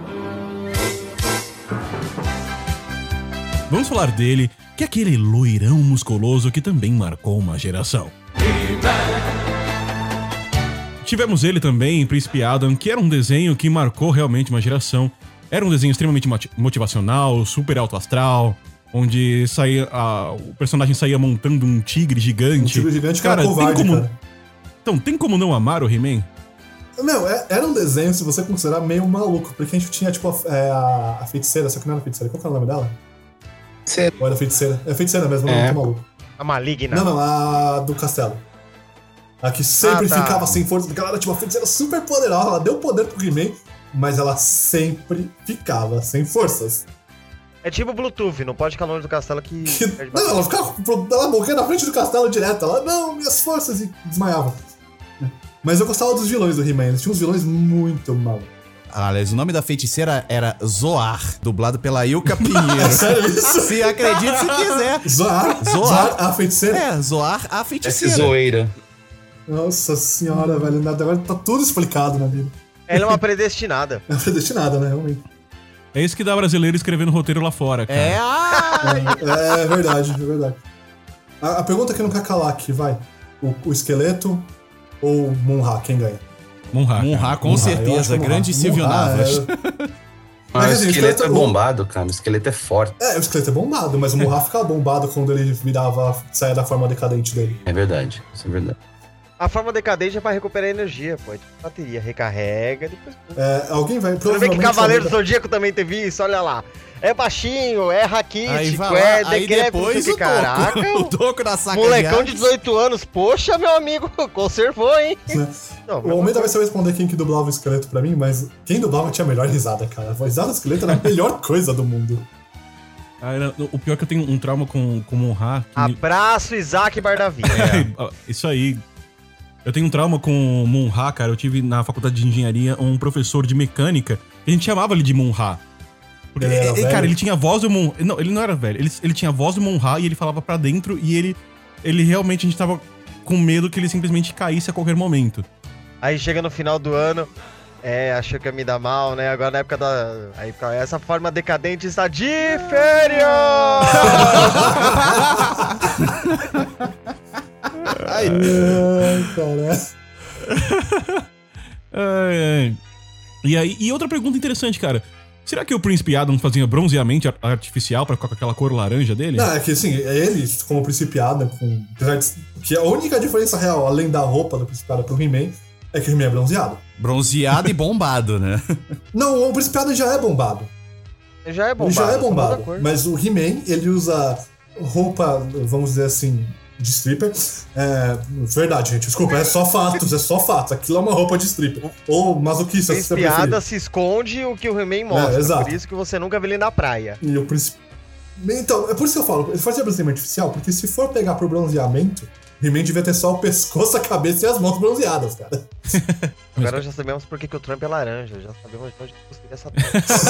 Vamos falar dele, que é aquele loirão musculoso que também marcou uma geração. Tivemos ele também em Príncipe Adam, que era um desenho que marcou realmente uma geração. Era um desenho extremamente moti- motivacional, super alto astral, onde saía, a- o personagem saía montando um tigre gigante. Um tigre gigante que cara, era covarde, tem como, cara. Então, tem como não amar o He-Man? Meu, é- era um desenho, se você considerar, meio maluco. Porque a gente tinha, tipo, a, é, a- a feiticeira, só que não era feiticeira. Qual que era o nome dela? Cê- Ou era feiticeira? É feiticeira mesmo, não É. maluco. A maligna. Não, não, a do castelo. A que sempre Ah, tá. ficava sem força, porque ela era tipo uma feiticeira super poderosa, ela deu poder pro He-Man, mas ela sempre ficava sem forças. É tipo Bluetooth, não pode ficar longe do castelo que. Que- não, ela ficava ela morria na frente do castelo direto, ela, não, minhas forças, e desmaiava. Mas eu gostava dos vilões do He-Man, eles tinham uns vilões muito mal. Aliás, o nome da feiticeira era Zoar, dublado pela Ilka Pinheiro. É sério isso? Se acredite se quiser. Zoar, Zoar. Zoar, a feiticeira. É, Zoar a Essa feiticeira. zoeira. Nossa senhora, velho, nada- agora tá tudo explicado na vida. Ela é uma predestinada. É predestinada, né, realmente. É isso que dá brasileiro escrevendo roteiro lá fora, cara. É, ah, É, é verdade, é verdade. A, a pergunta que não quer calar aqui, vai. O, o esqueleto ou o Munra, quem ganha? Munra, cara. com certeza. Grande Silvio Navas. é- Mas Mas, o assim, esqueleto é esqueleto- bombado, cara. O esqueleto é forte. É, o esqueleto é bombado, mas o Munra ficava bombado quando ele virava, saia da forma decadente dele. É verdade. Isso é verdade. A forma decadente é pra recuperar energia, pô. É bateria, recarrega, depois. É, alguém vai. Você vê que. Cavaleiro do Zodíaco também teve isso, olha lá. É baixinho, é raquítico, é decrépito, o o. Caraca. O Doco da saca molecão de Aves. 18 anos, poxa, meu amigo, conservou, hein? né? Não, O Almeida vai saber responder quem que dublava o esqueleto pra mim, mas quem dublava tinha a melhor risada, cara. A risada do esqueleto era a melhor coisa do mundo. Ah, o pior é que eu tenho um trauma com, com que me- Abraço, Isaac Bardavi. É, isso aí. Eu tenho um trauma com Munra, cara. Eu tive na faculdade de engenharia um professor de mecânica que a gente chamava ele de Munra. Porque, Ele cara, ele tinha a voz do Munra. Não, ele não era velho. Ele, ele tinha a voz do Munra e ele falava pra dentro e ele, ele realmente, a gente tava com medo que ele simplesmente caísse a qualquer momento. Aí chega no final do ano, é, achou que ia me dar mal, né? Agora na época da. Aí essa forma decadente está de férias! Ai, cara. Ai, ai. E aí, e outra pergunta interessante, cara. Será que o Príncipe Adam fazia bronzeamento ar- artificial pra ficar com aquela cor laranja dele? Não, é que assim, é ele, como principiado, com. apesar de- Que a única diferença real, além da roupa do principiado pro He-Man, é que o He-Man é bronzeado. Bronzeado e bombado, né? Não, o principiado já é bombado. Já é Ele bombado. já é bombado. Mas o He-Man, ele usa roupa, vamos dizer assim, de stripper. É, verdade, gente, desculpa, é só fatos, é só fatos. Aquilo é uma roupa de stripper. Ou masoquista, se você Piada se esconde o que o He-Man mostra. exato. Por isso que você nunca vê ele na praia. E o príncipe. Então, é por isso que eu falo, ele fazia bronzeamento artificial, porque se for pegar por bronzeamento, o He-Man devia ter só o pescoço, a cabeça e as mãos bronzeadas, cara. Agora já sabemos por que, que o Trump é laranja. Já sabemos de onde conseguir essa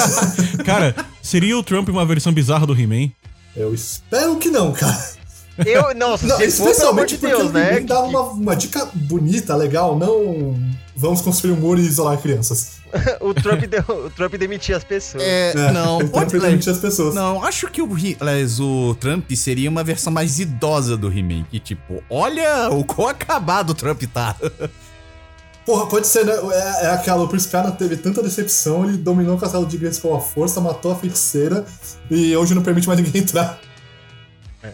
Cara, seria o Trump uma versão bizarra do He-Man? Eu espero que não, cara. Eu, Não, se for, de especialmente porque Deus, o né? He-Man dá uma, uma dica bonita, legal, não vamos construir um muro e isolar crianças. o, Trump deu, o Trump demitia as pessoas. É, É, não, ele pode tem que permitir as pessoas. Não, acho que o, He- aliás, o Trump seria uma versão mais idosa do He-Man. Que tipo, olha o quão acabado o Trump tá. Porra, pode ser, né? É, é aquela, o Príncipe Adam teve tanta decepção, ele dominou o castelo de Grace com a força, matou a feiticeira e hoje não permite mais ninguém entrar.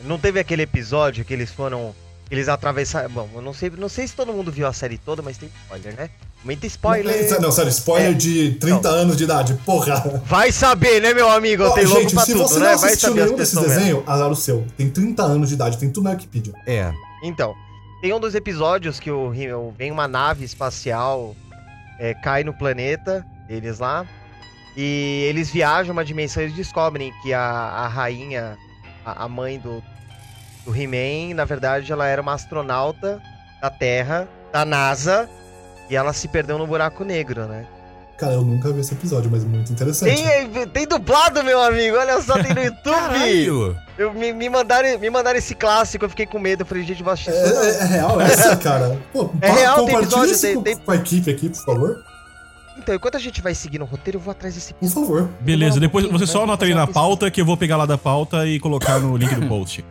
Não teve aquele episódio que eles foram. Eles atravessaram. Bom, eu não sei, não sei se todo mundo viu a série toda, mas tem spoiler, né? Muita spoiler. Não, sério, spoiler É. de 30 anos de idade, porra. Vai saber, né, meu amigo? Eu tenho gente, se tudo, você né? não Vai assistiu nenhum desses pessoas. mesmo. desenhos, azar o seu. Tem 30 anos de idade, tem tudo na Wikipedia. É. Então, tem um dos episódios que o, vem uma nave espacial, é, cai no planeta deles lá, e eles viajam uma dimensão e eles descobrem que a, a rainha, a, a mãe do, do He-Man, na verdade, ela era uma astronauta da Terra, da NASA, e ela se perdeu no buraco negro, né? Cara, eu nunca vi esse episódio, mas muito interessante. Tem, tem dublado, meu amigo, olha só, tem no YouTube! Caralho! Eu, me, me, mandaram, me mandaram esse clássico, eu fiquei com medo, eu falei, gente, vou assistir É, é- é real essa, cara? Pô, É real, tem compartilha episódio, isso tem- com, tem- com a equipe aqui, por favor. Então, enquanto a gente vai seguindo o roteiro, eu vou atrás desse Por favor. Beleza, depois você só anota aí na pauta que eu vou pegar lá da pauta e colocar no link do post.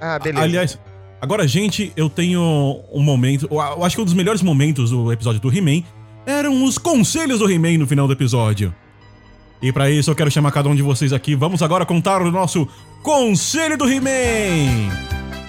Ah, beleza. Aliás, agora, gente, eu tenho um momento. Eu acho que um dos melhores momentos do episódio do He-Man eram os conselhos do He-Man no final do episódio. E pra isso eu quero chamar cada um de vocês aqui. Vamos agora contar o nosso Conselho do He-Man!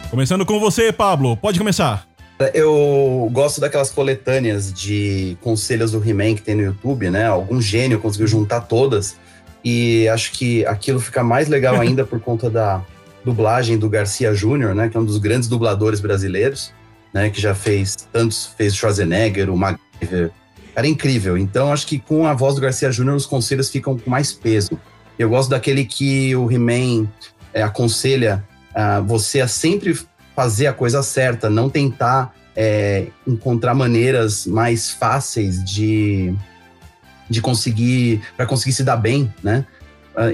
Começando com você, Pablo. Pode começar. Eu gosto daquelas coletâneas de conselhos do He-Man que tem no YouTube, né? Algum gênio conseguiu juntar todas. E acho que aquilo fica mais legal ainda por conta da dublagem do Garcia Júnior, né? Que é um dos grandes dubladores brasileiros, né? Que já fez tantos, fez Schwarzenegger, o MacGyver. Cara, é incrível. Então acho que com a voz do Garcia Júnior os conselhos ficam com mais peso. Eu gosto daquele que o He-Man é, aconselha ah, você a sempre fazer a coisa certa, não tentar é, encontrar maneiras mais fáceis de, de conseguir para conseguir se dar bem, né? Ah,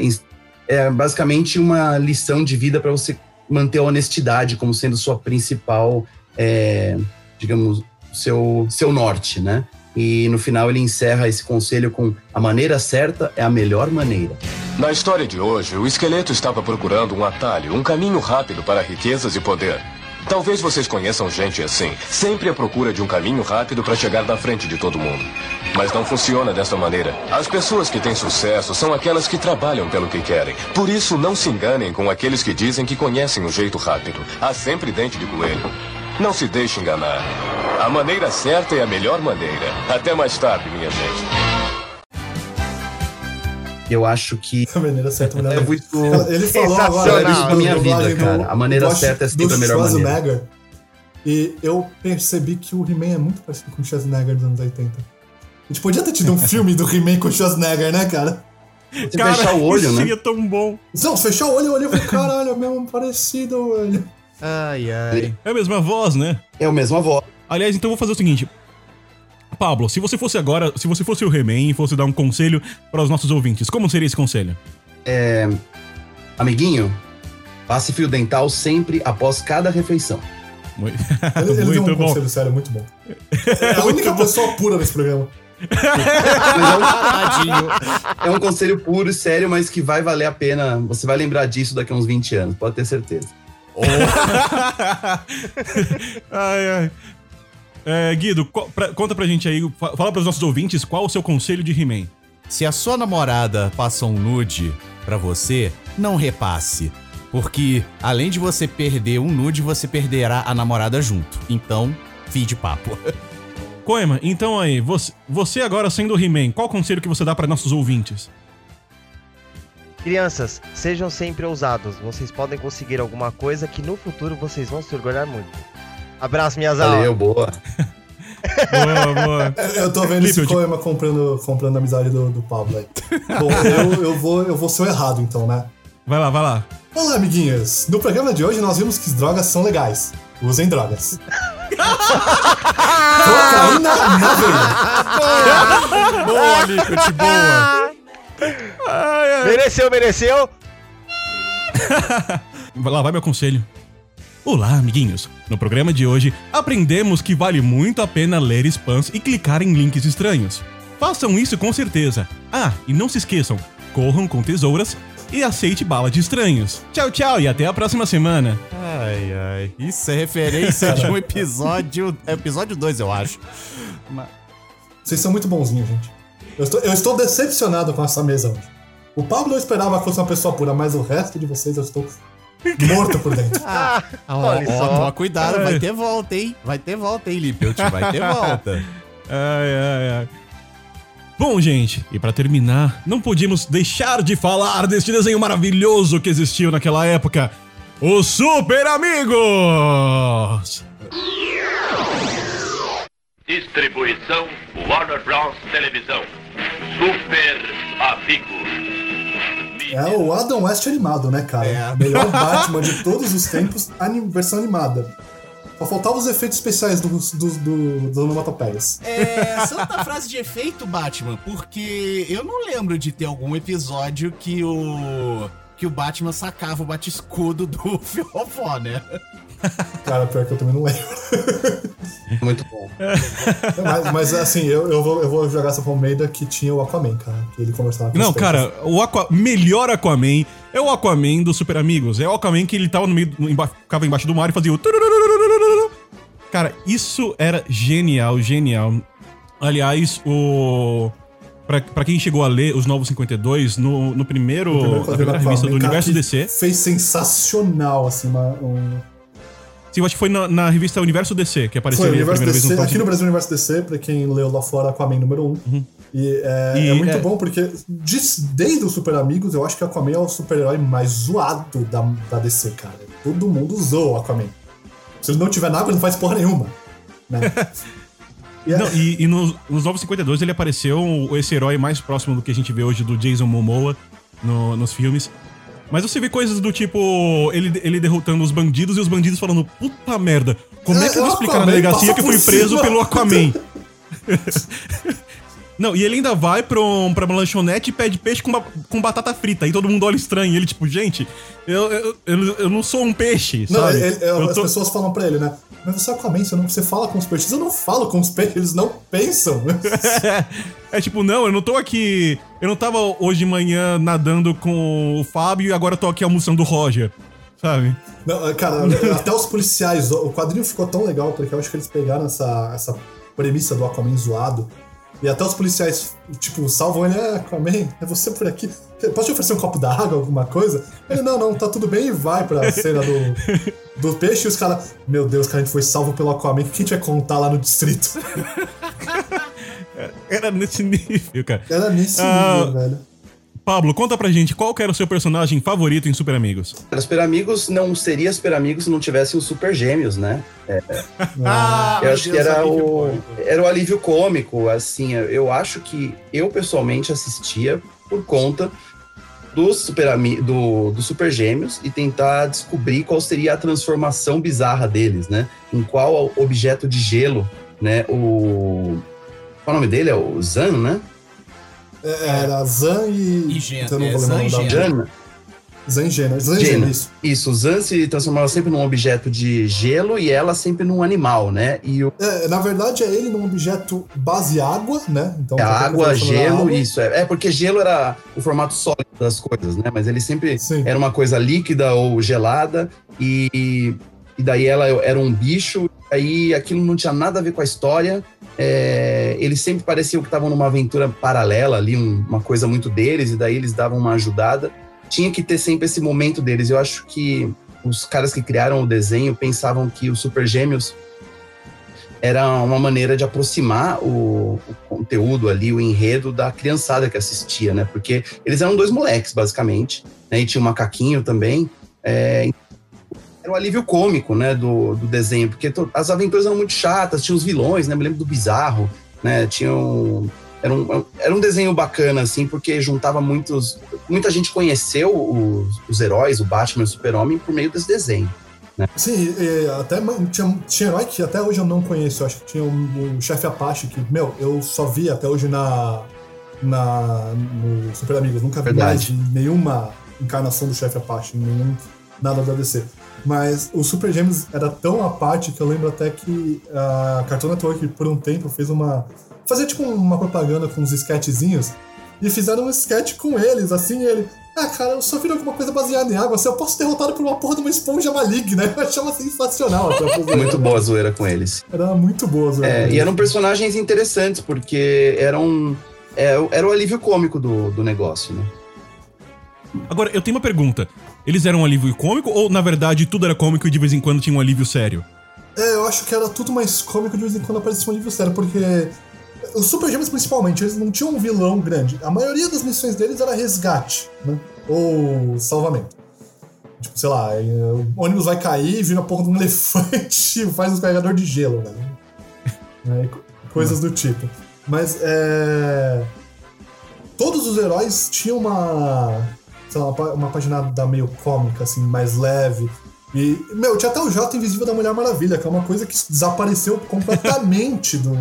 É basicamente uma lição de vida para você manter a honestidade como sendo sua principal, é, digamos, seu seu norte, né? E no final ele encerra esse conselho com a maneira certa é a melhor maneira. Na história de hoje, o esqueleto estava procurando um atalho, um caminho rápido para riquezas e poder. Talvez vocês conheçam gente assim, sempre à procura de um caminho rápido para chegar na frente de todo mundo. Mas não funciona dessa maneira. As pessoas que têm sucesso são aquelas que trabalham pelo que querem. Por isso, não se enganem com aqueles que dizem que conhecem o jeito rápido. Há sempre dente de coelho. Não se deixe enganar. A maneira certa é a melhor maneira. Até mais tarde, minha gente. Eu acho que A maneira certa, a maneira levo isso, Ele falou agora pra minha vida, cara. A maneira do- certa é sempre do a melhor maneira. E eu percebi que o He-Man é muito parecido com o Schwarzenegger dos anos 80. A gente podia ter tido um filme do He-Man com o Schwarzenegger, né, cara? Você fechar o olho, isso né? seria tão bom. Não, se fechar o olho, eu olhei e falei, caralho, é mesmo parecido, velho. Ai, ai. É a mesma voz, né? É o mesmo avó. Aliás, então eu vou fazer o seguinte. Pablo, se você fosse agora, se você fosse o He-Man e fosse dar um conselho para os nossos ouvintes, como seria esse conselho? Amiguinho, passe fio dental sempre após cada refeição. Muito, Ele, muito um bom. conselho sério, muito bom. É a única pessoa pura nesse programa. É um, é um conselho puro e sério, mas que vai valer a pena. Você vai lembrar disso daqui a uns 20 anos, pode ter certeza. ai, ai. É, Guido, qual- pra- conta pra gente aí, fa- fala pros nossos ouvintes qual o seu conselho de He-Man. Se a sua namorada passa um nude pra você, não repasse. Porque além de você perder um nude, você perderá a namorada junto. Então, fim de papo. Koema, então aí, você, você agora sendo He-Man, qual conselho que você dá pra nossos ouvintes? Crianças, sejam sempre ousados. Vocês podem conseguir alguma coisa que no futuro vocês vão se orgulhar muito. Abraço, minhas Valeu, aulas. boa. Boa, boa. Eu tô vendo esse Koema comprando, comprando a amizade do, do Pablo aí. Bom, eu, eu, vou, eu vou ser o errado então, né? Vai lá, vai lá. Olá, amiguinhos! No programa de hoje nós vimos que drogas são legais. Usem drogas. Cocaína na veia. boa, Liquid, boa. Mereceu, mereceu. Vai lá vai meu conselho. Olá, amiguinhos. No programa de hoje, aprendemos que vale muito a pena ler spams e clicar em links estranhos. Façam isso com certeza. Ah, e não se esqueçam, corram com tesouras e aceite bala de estranhos. Tchau, tchau e até a próxima semana. Ai, ai. Isso é referência de um episódio. é Episódio 2, eu acho. Vocês são muito bonzinhos, gente. Eu estou, eu estou decepcionado com essa mesa hoje. O Pablo eu esperava que fosse uma pessoa pura, mas o resto de vocês eu estou morto por dentro. Ah, Ó, olha ó, só. toma cuidado, vai Ai. ter volta, hein? Vai ter volta, hein, Lippelt? Vai ter volta. Ai, ai, ai. Bom, gente, e pra terminar, não podíamos deixar de falar deste desenho maravilhoso que existiu naquela época: Os Super Amigos! Distribuição Warner Bros. Televisão. Super Amigos. É o Adam West animado, né, cara? É. Melhor Batman de todos os tempos, anim- versão animada. Só faltavam os efeitos especiais dos, dos, do, dos onomatopeias. É, santa frase de efeito, Batman, porque eu não lembro de ter algum episódio que o. que o Batman sacava o bate-escudo do Fiofó, né? Cara, pior que eu também não lembro. Muito bom. mas, mas, assim, eu, eu, vou, eu vou jogar essa Palmeida que tinha o Aquaman, cara. Que ele conversava com Não, cara, o Aqua... melhor Aquaman é o Aquaman do Super Amigos. É o Aquaman que ele tava no meio, no emba... ficava embaixo do mar e fazia o. Cara, isso era genial, genial. Aliás, o. Pra, pra quem chegou a ler os Novos 52, no, no primeiro, O primeiro na primeira revista do Universo DC. Fez sensacional, assim, uma, um, Sim, eu acho que foi na, na revista Universo DC que apareceu Foi, ali a Universo primeira vez DC, no aqui no Brasil, Universo DC, pra quem leu lá fora, Aquaman número 1. E, é, E, é muito é- bom porque, de- desde o Super Amigos, eu acho que o Aquaman é o super-herói mais zoado da, da DC, cara. Todo mundo usou o Aquaman. Se ele não tiver nada, ele não faz porra nenhuma. Né? E é- Não, e, e nos, nos Novos 52 ele apareceu esse herói mais próximo do que a gente vê hoje do Jason Momoa no- nos filmes. Mas você vê coisas do tipo ele, ele derrotando os bandidos e os bandidos falando, puta merda, como é, É, que eu vou o explicar na delegacia que eu fui preso cima." pelo Aquaman? Não, e ele ainda vai pra, um, pra uma lanchonete e pede peixe com, ba- com batata frita. Aí todo mundo olha estranho. E ele, tipo, gente, eu, eu, eu, eu não sou um peixe, Não, sabe? ele- Eu as tô- pessoas falam pra ele, né? Mas você é Aquaman, você, não, você fala com os peixes. Eu não falo com os peixes, eles não pensam. É tipo, não, eu não tô aqui. Eu não tava hoje de manhã nadando com o Fábio e agora tô aqui almoçando o Roger. Sabe? Não, cara, até os policiais, o quadrinho ficou tão legal porque eu acho que eles pegaram essa, essa premissa do Aquaman zoado. E até os policiais, tipo, salvam ele, é, Aquaman, é você por aqui. Posso te oferecer um copo d'água, alguma coisa? Ele, não, não, tá tudo bem, e vai pra cena do, do peixe. E os caras, meu Deus, cara, a gente foi salvo pelo Aquaman, o que a gente vai contar lá no distrito? Era nesse nível, cara. Era nesse Ah, nível, velho. Pablo, conta pra gente qual que era o seu personagem favorito em Super Amigos. Os Super Amigos não seria Super Amigos se não tivessem os Super Gêmeos, né? Ah, eu acho que Deus, era alívio o, cômico. era o alívio cômico, assim, eu acho que eu pessoalmente assistia por conta dos super, ami- do, do super gêmeos e tentar descobrir qual seria a transformação bizarra deles, né? Em qual objeto de gelo, né? O. Qual é o nome dele? É o Zan, né? É, Era Zan e. E não é, Zan e o nome Gen. dele. Jan. Zangena. Zangena, Gena. isso. Isso, o Zan se transformava sempre num objeto de gelo e ela sempre num animal, né? E o, É, na verdade, é ele num objeto base água, né? Então, é água, gelo, água. isso. É, é porque gelo era o formato sólido das coisas, né? Mas ele sempre Sim. era uma coisa líquida ou gelada e, e daí ela era um bicho. Aí aquilo não tinha nada a ver com a história. É, eles sempre pareciam que estavam numa aventura paralela ali, um- uma coisa muito deles, e daí eles davam uma ajudada. Tinha que ter sempre esse momento deles. Eu acho que os caras que criaram o desenho pensavam que os Super Gêmeos era uma maneira de aproximar o, o conteúdo ali, o enredo da criançada que assistia, né? Porque eles eram dois moleques, basicamente, né? E tinha um macaquinho também. É, era o alívio cômico, né, do, do desenho, porque to- as aventuras eram muito chatas, tinha os vilões, né? Me lembro do Bizarro, né? Tinha um, era, um, era um desenho bacana, assim, porque juntava muitos. Muita gente conheceu os, os heróis, o Batman e o Super-Homem, por meio desse desenho. Sim, e, e até tinha, tinha herói que até hoje eu não conheço. Eu acho que tinha o, o chefe Apache, que, meu, eu só vi até hoje na, na no Super Amigos. Nunca vi mais Verdade. nenhuma encarnação do chefe Apache, nenhum, nada da DC. Mas o Super Gêmeos era tão à parte que eu lembro até que a Cartoon Network, por um tempo, fez uma. Fazia tipo uma propaganda com uns sketchzinhos. E fizeram um sketch com eles, assim, ele. Ah, cara, eu só vi alguma coisa baseada em água, assim, eu posso ser derrotado por uma porra de uma esponja maligna. Eu achava sensacional. Muito boa a zoeira com eles. Era muito boa, a zoeira. É, e eram personagens interessantes, porque eram. é, era o alívio cômico do, do negócio, né? Agora, eu tenho uma pergunta. Eles eram um alívio cômico ou, na verdade, tudo era cômico e de vez em quando tinha um alívio sério? É, eu acho que era tudo mais cômico de vez em quando aparecia um livro sério, porque os Super Gêmeos, principalmente, eles não tinham um vilão grande. A maioria das missões deles era resgate, né? Ou salvamento. Tipo, sei lá, é, o ônibus vai cair, vira a porra de um elefante faz um carregador de gelo, né? É, co- coisas do tipo. Mas é. Todos os heróis tinham uma. Sei lá, uma, uma página da meio cômica, assim, mais leve. E, meu, tinha até o Jota Invisível da Mulher Maravilha, que é uma coisa que desapareceu completamente do,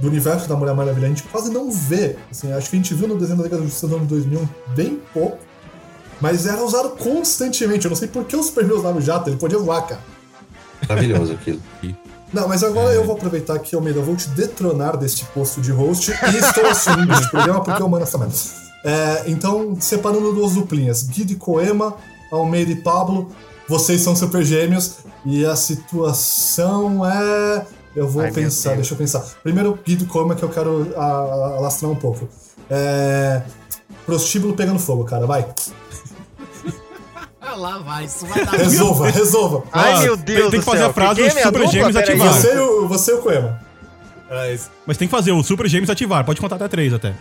do universo da Mulher Maravilha. A gente quase não vê. Assim, acho que a gente viu no desenho da Liga da Justiça do ano 2000 bem pouco. Mas era usado constantemente. Eu não sei por que o Superman usava o jato, ele podia voar, cara. Maravilhoso aquilo. Não, mas agora eu vou aproveitar que, Almeida, eu vou te detronar deste posto de host e estou assumindo este programa porque eu mando essa merda. É, então, separando duas duplinhas, Guido e Coema, Almeida e Pablo, vocês são super gêmeos e a situação é. Eu vou Ai, pensar, deixa eu pensar. Primeiro, Guido e Coema, que eu quero a- alastrar um pouco. É. Prostíbulo pegando fogo, cara, vai. Ah, lá vai, isso vai dar Resolva, resolva. Ai, Ah, meu tem- Deus tem do que fazer céu. a frase é dos Super dupla? Gêmeos ativar. Você e o, você e o Coema. Mas tem que fazer o Super Gêmeos ativar. Pode contar até três até.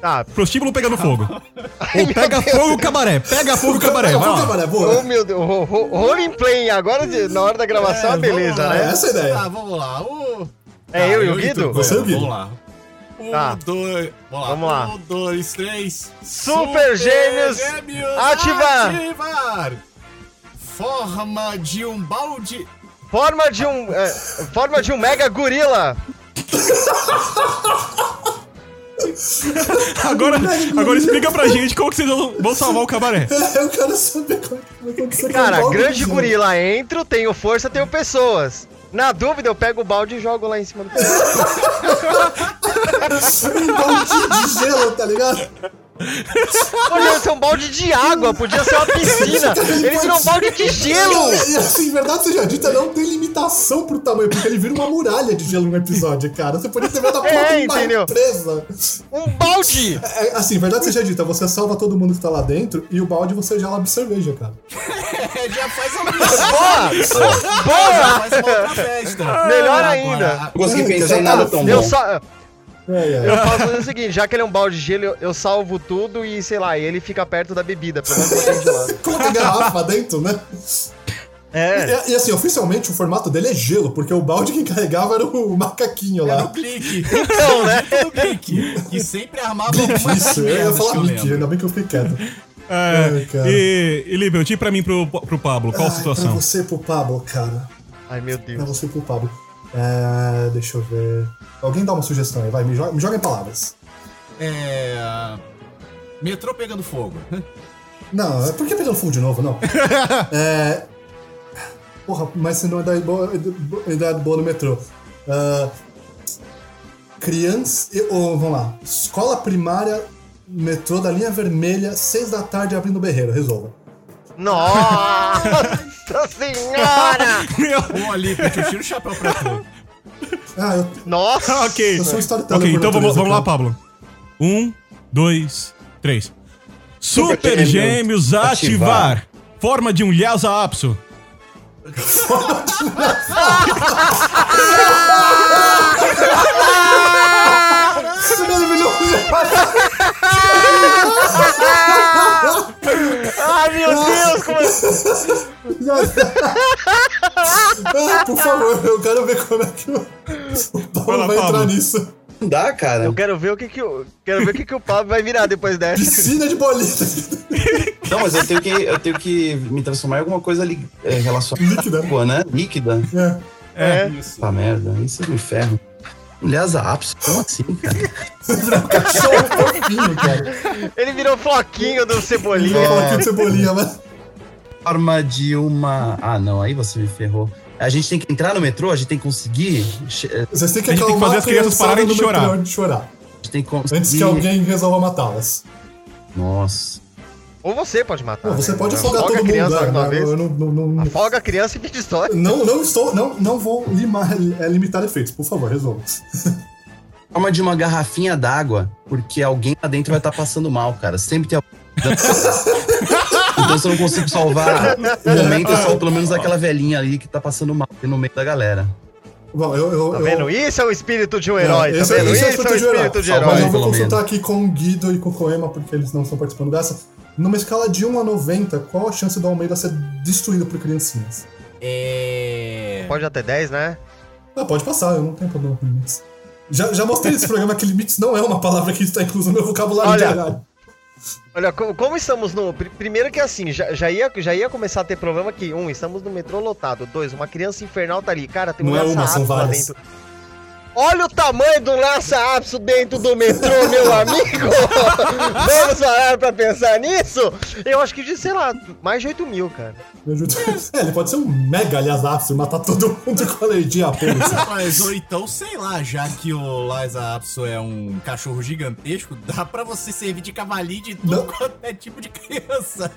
Tá. Prostíbulo pegando fogo. Ou pega fogo cabaré. Pega fogo cabaré. Vai Vamos, lá. camarada, boa. Oh, meu Deus. ro- ro- Rolling play agora, de- na hora da gravação, É, beleza, lá, É né? essa a ideia. Tá, vamos lá. O... É eu e o Tá, Guido? Você e o Guido. Vamos lá. Um, Tá. dois. Vamos lá. Vamos lá. Um, dois, três. Super Gêmeos, ativar. ativar. Forma de um balde. Forma de um. é, forma de um mega gorila. Agora, agora explica pra gente como que vocês vão salvar o cabaré. Eu quero saber como é que o Cara, grande gorila. Entro, tenho força, tenho pessoas. Na dúvida, eu pego o balde e jogo lá em cima do Um balde de gelo, tá ligado? Podia ser um balde de água, podia ser uma piscina. Ele virou um balde de gelo. E, e assim, verdade seja dita, não tem limitação pro tamanho, porque ele vira uma muralha de gelo no episódio, cara. Você podia ter vendo a porra É, de uma empresa. Um balde. É, assim, verdade seja dita, você salva todo mundo que tá lá dentro e o balde você gela de cerveja, cara. É, já faz uma Boa! Boa! Já faz uma outra festa. Melhor ainda. Não consegui É, pensar já em tá- nada tão Eu bom. É, é. Eu posso fazer o seguinte, já que ele é um balde de gelo, eu, eu salvo tudo e, sei lá, ele fica perto da bebida, pelo menos mantém gelado. Coloca a garrafa dentro, né? É. E, e assim, oficialmente o formato dele é gelo, porque o balde que carregava era o macaquinho Era o lá. clique. Então, né? Do clique. Que sempre armava algumas Isso, eu ia falar que eu Mickey, lembro. ainda bem que eu fiquei quieto. É, Ai, cara. e, e Libel, tira pra mim pro, pro Pablo. Qual a Ai, situação? Pra você e pro Pablo, cara. Ai, meu Pra Deus. você e pro Pablo. É, deixa eu ver. Alguém dá uma sugestão aí, vai, me joga, me joga em palavras. É. Metrô pegando fogo. Não, é por que pegando fogo de novo, não? é. Porra, mas se não é ideia boa, ideia boa no metrô. Ah, criança. e- Ou, vamos lá. Escola primária, metrô da linha vermelha, seis da tarde abrindo o berreiro. Resolva. Nossa senhora! Meu- Ô, eu tiro o chapéu pra tu. Ah, eu, Nossa! ok. eu sou um storyteller. Ok, então vamos, vamos lá. Pablo. Um, dois, três. Super, Super Gêmeos Gêmeos ativar. ativar. Forma de um Lhasa Apso. Ele virou- Ai, meu Deus! Como... Ah, por favor, eu quero ver como é que o, o Paulo Vai lá, vai entrar Pablo. nisso. Não dá, cara. Eu quero ver o que que o... Quero ver o que que o Pablo vai virar depois dessa. Piscina de bolinha. Não, mas eu tenho que, eu tenho que me transformar em alguma coisa ali, é, relacionada Líquida. água, né? Líquida. É. É. Tá merda, isso é um inferno. Aliás, a ápice, como assim, cara? Cachorro fofinho, cara. Ele virou floquinho do Ele Cebolinha. falar aqui de cebolinha, né? Forma de uma. Ah, não, aí você me ferrou. A gente tem que entrar no metrô, a gente tem que conseguir. A Vocês têm que A gente tem que fazer as crianças pararem de chorar. de chorar. gente tem que conseguir. Antes que alguém resolva matá-las. Nossa. Ou você pode matar. Não, você né? pode afogar Afoga todo mundo. criança de uma vez. Eu não, não, não, Afoga a criança e me destrói. não, não estou. Não, não vou limar, é, limitar efeitos, por favor, resolva. Forma de uma garrafinha d'água, porque alguém lá dentro vai estar passando mal, cara. Sempre tem alguém. então se eu não consigo salvar o momento, eu salvo pelo menos aquela velhinha ali que tá passando mal no meio da galera. Bom, eu. eu, Tá eu vendo? Isso é o espírito de um herói, tá esse, é- vendo? Isso é é o espírito de herói. espírito de Salva Mas herói. eu vou consultar aqui com o Guido e com o Koema, porque eles não estão participando dessa. Numa escala de 1 a 90, qual a chance do Almeida ser destruído por criancinhas? É. Pode até 10, né? Ah, pode passar, eu não tenho problema com limites. Já, já mostrei nesse programa que limites não é uma palavra que está inclusa no meu vocabulário Olha, literário. Olha, co- como estamos no. pri- Primeiro que assim, já, já, ia, já ia começar a ter problema que, um, estamos no metrô lotado. Dois, uma criança infernal tá ali. Cara, tem um Não é uma, são várias. dentro. Olha o tamanho do lança-ápice dentro do metrô, meu amigo! Vamos parar pra pensar nisso? Eu acho que de, sei lá, mais de 8 mil, cara. É, ele pode ser um mega aliás e matar todo mundo com alergia a pelo. assim. Mas, ou então, sei lá, já que o Liza Apso é um cachorro gigantesco, dá pra você servir de cavalinho de tudo Não. quanto é tipo de criança.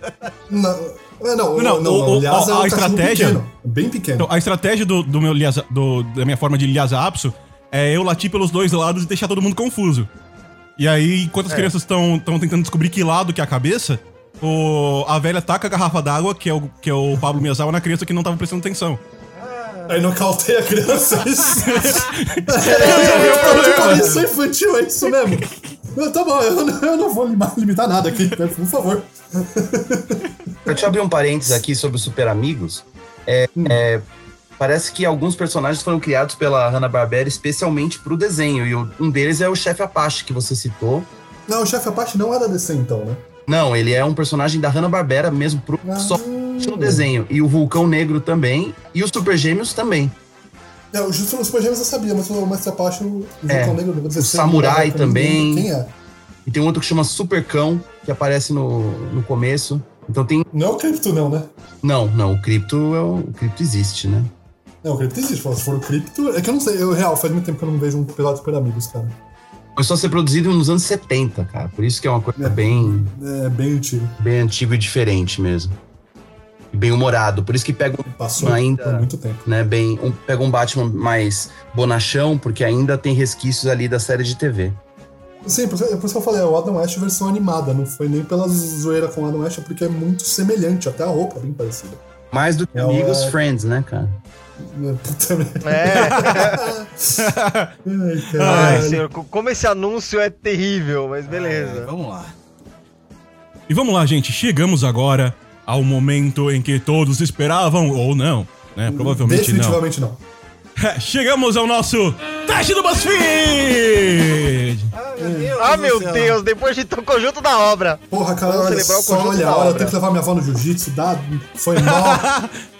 Não, é, não, Não, não, não, o- o- aliás, a- é um a estratégia- pequeno, bem pequeno. Então, a estratégia do, do meu Lhasa- do- da minha forma de Lhasa Apso é eu latir pelos dois lados e deixar todo mundo confuso. E aí, enquanto as crianças estão tentando descobrir que lado que é a cabeça, o, a velha taca a garrafa d'água, que, é o, que é o Pablo Miyazawa, na criança que não tava prestando atenção. Aí nocauteia a criança. Isso. Resolveu o é, problema. tipo, isso é infantil, é isso mesmo. Não, Tá bom, eu não, eu não vou limitar, nada aqui, né, por favor. Deixa eu abrir um parênteses aqui sobre os Super Amigos. É, é, parece que alguns personagens foram criados pela Hanna-Barbera especialmente pro desenho. E o- um deles é o Chefe Apache, que você citou. Não, o chefe Apache não era DC, então, né? Não, ele é um personagem da Hanna-Barbera mesmo, pro, Ah. só no desenho. E o Vulcão Negro também. E os Super Gêmeos também. É, o Justo nos Super Gêmeos eu sabia, mas o Mestre Apache, o É, Vulcão Negro, o Samurai é, também. Quem é? E tem um outro que chama Super Cão, que aparece no, no começo. Então tem. Não é o Crypto, não, né? Não, não, o Crypto é o, o Crypto existe, né? Não, o Crypto existe. Se for o Crypto. É que eu não sei, eu real, faz muito tempo que eu não vejo um pelado Super Amigos, cara. Começou a ser produzido nos anos 70, cara. Por isso que é uma coisa É. bem, É bem antigo. bem antigo e diferente mesmo. E bem humorado. Por isso que pega um, Passou Ainda- por muito tempo. né, bem, um, pega um Batman mais bonachão, porque ainda tem resquícios ali da série de TV. Sim, por isso, por isso que eu falei, é o Adam West versão animada. Não foi nem pela zoeira com o Adam West, é porque é muito semelhante, até a roupa é bem parecida. Mais do que É, Amigos é- Friends, né, cara? É, Puta merda. É. Ai, Ai, senhor, co- como esse anúncio é terrível, mas É, beleza. vamos lá. E vamos lá, gente. Chegamos agora ao momento em que todos esperavam, ou não, né? Provavelmente não. Definitivamente não. Chegamos ao nosso teste do BuzzFeed! Ah, meu Deus, depois de o conjunto da obra. Porra, cara, Vamos olha só, olha, olha, eu tenho que levar minha avó no jiu-jitsu, dá, foi mal.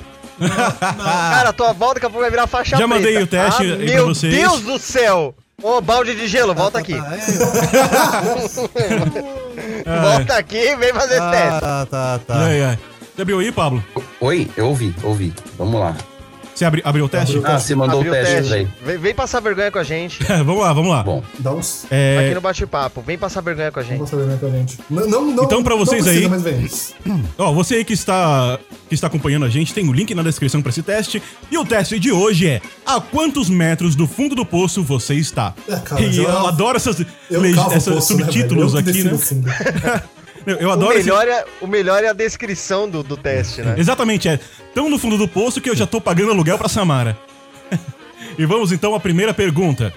Cara, tua volta daqui a pouco vai virar faixa Já mandei preta. o teste ah, aí pra Meu vocês. Deus do céu! Ô, balde de gelo, volta aqui. Volta aqui e vem fazer esse Ah, teste. tá, tá, tá. Ai, ai. Você abriu aí, Pablo? Oi, eu ouvi, ouvi. Vamos lá. Você abri, abriu o teste? Abriu. Ah, você mandou Abriu o teste, aí. Vem, vem passar vergonha com a gente. vamos lá, vamos lá. Bom, Dá uns. É, Aqui no bate-papo. Vem passar vergonha com a gente. Vamos saber bem com a gente. Não, não, não, Então, pra vocês não precisa, aí- vem. Ó, você aí que está, que está acompanhando a gente, tem o link na descrição para esse teste. E o teste de hoje é: a quantos metros do fundo do poço você está? É, cara, e eu- eu adoro essas, Eu essas poço, né, subtítulos velho? Eu que aqui, né? Eu, eu O adoro esse- melhor, é, o melhor é a descrição do, do teste, né? Exatamente, é tão no fundo do poço que eu já tô pagando aluguel pra Samara. e vamos então à primeira pergunta.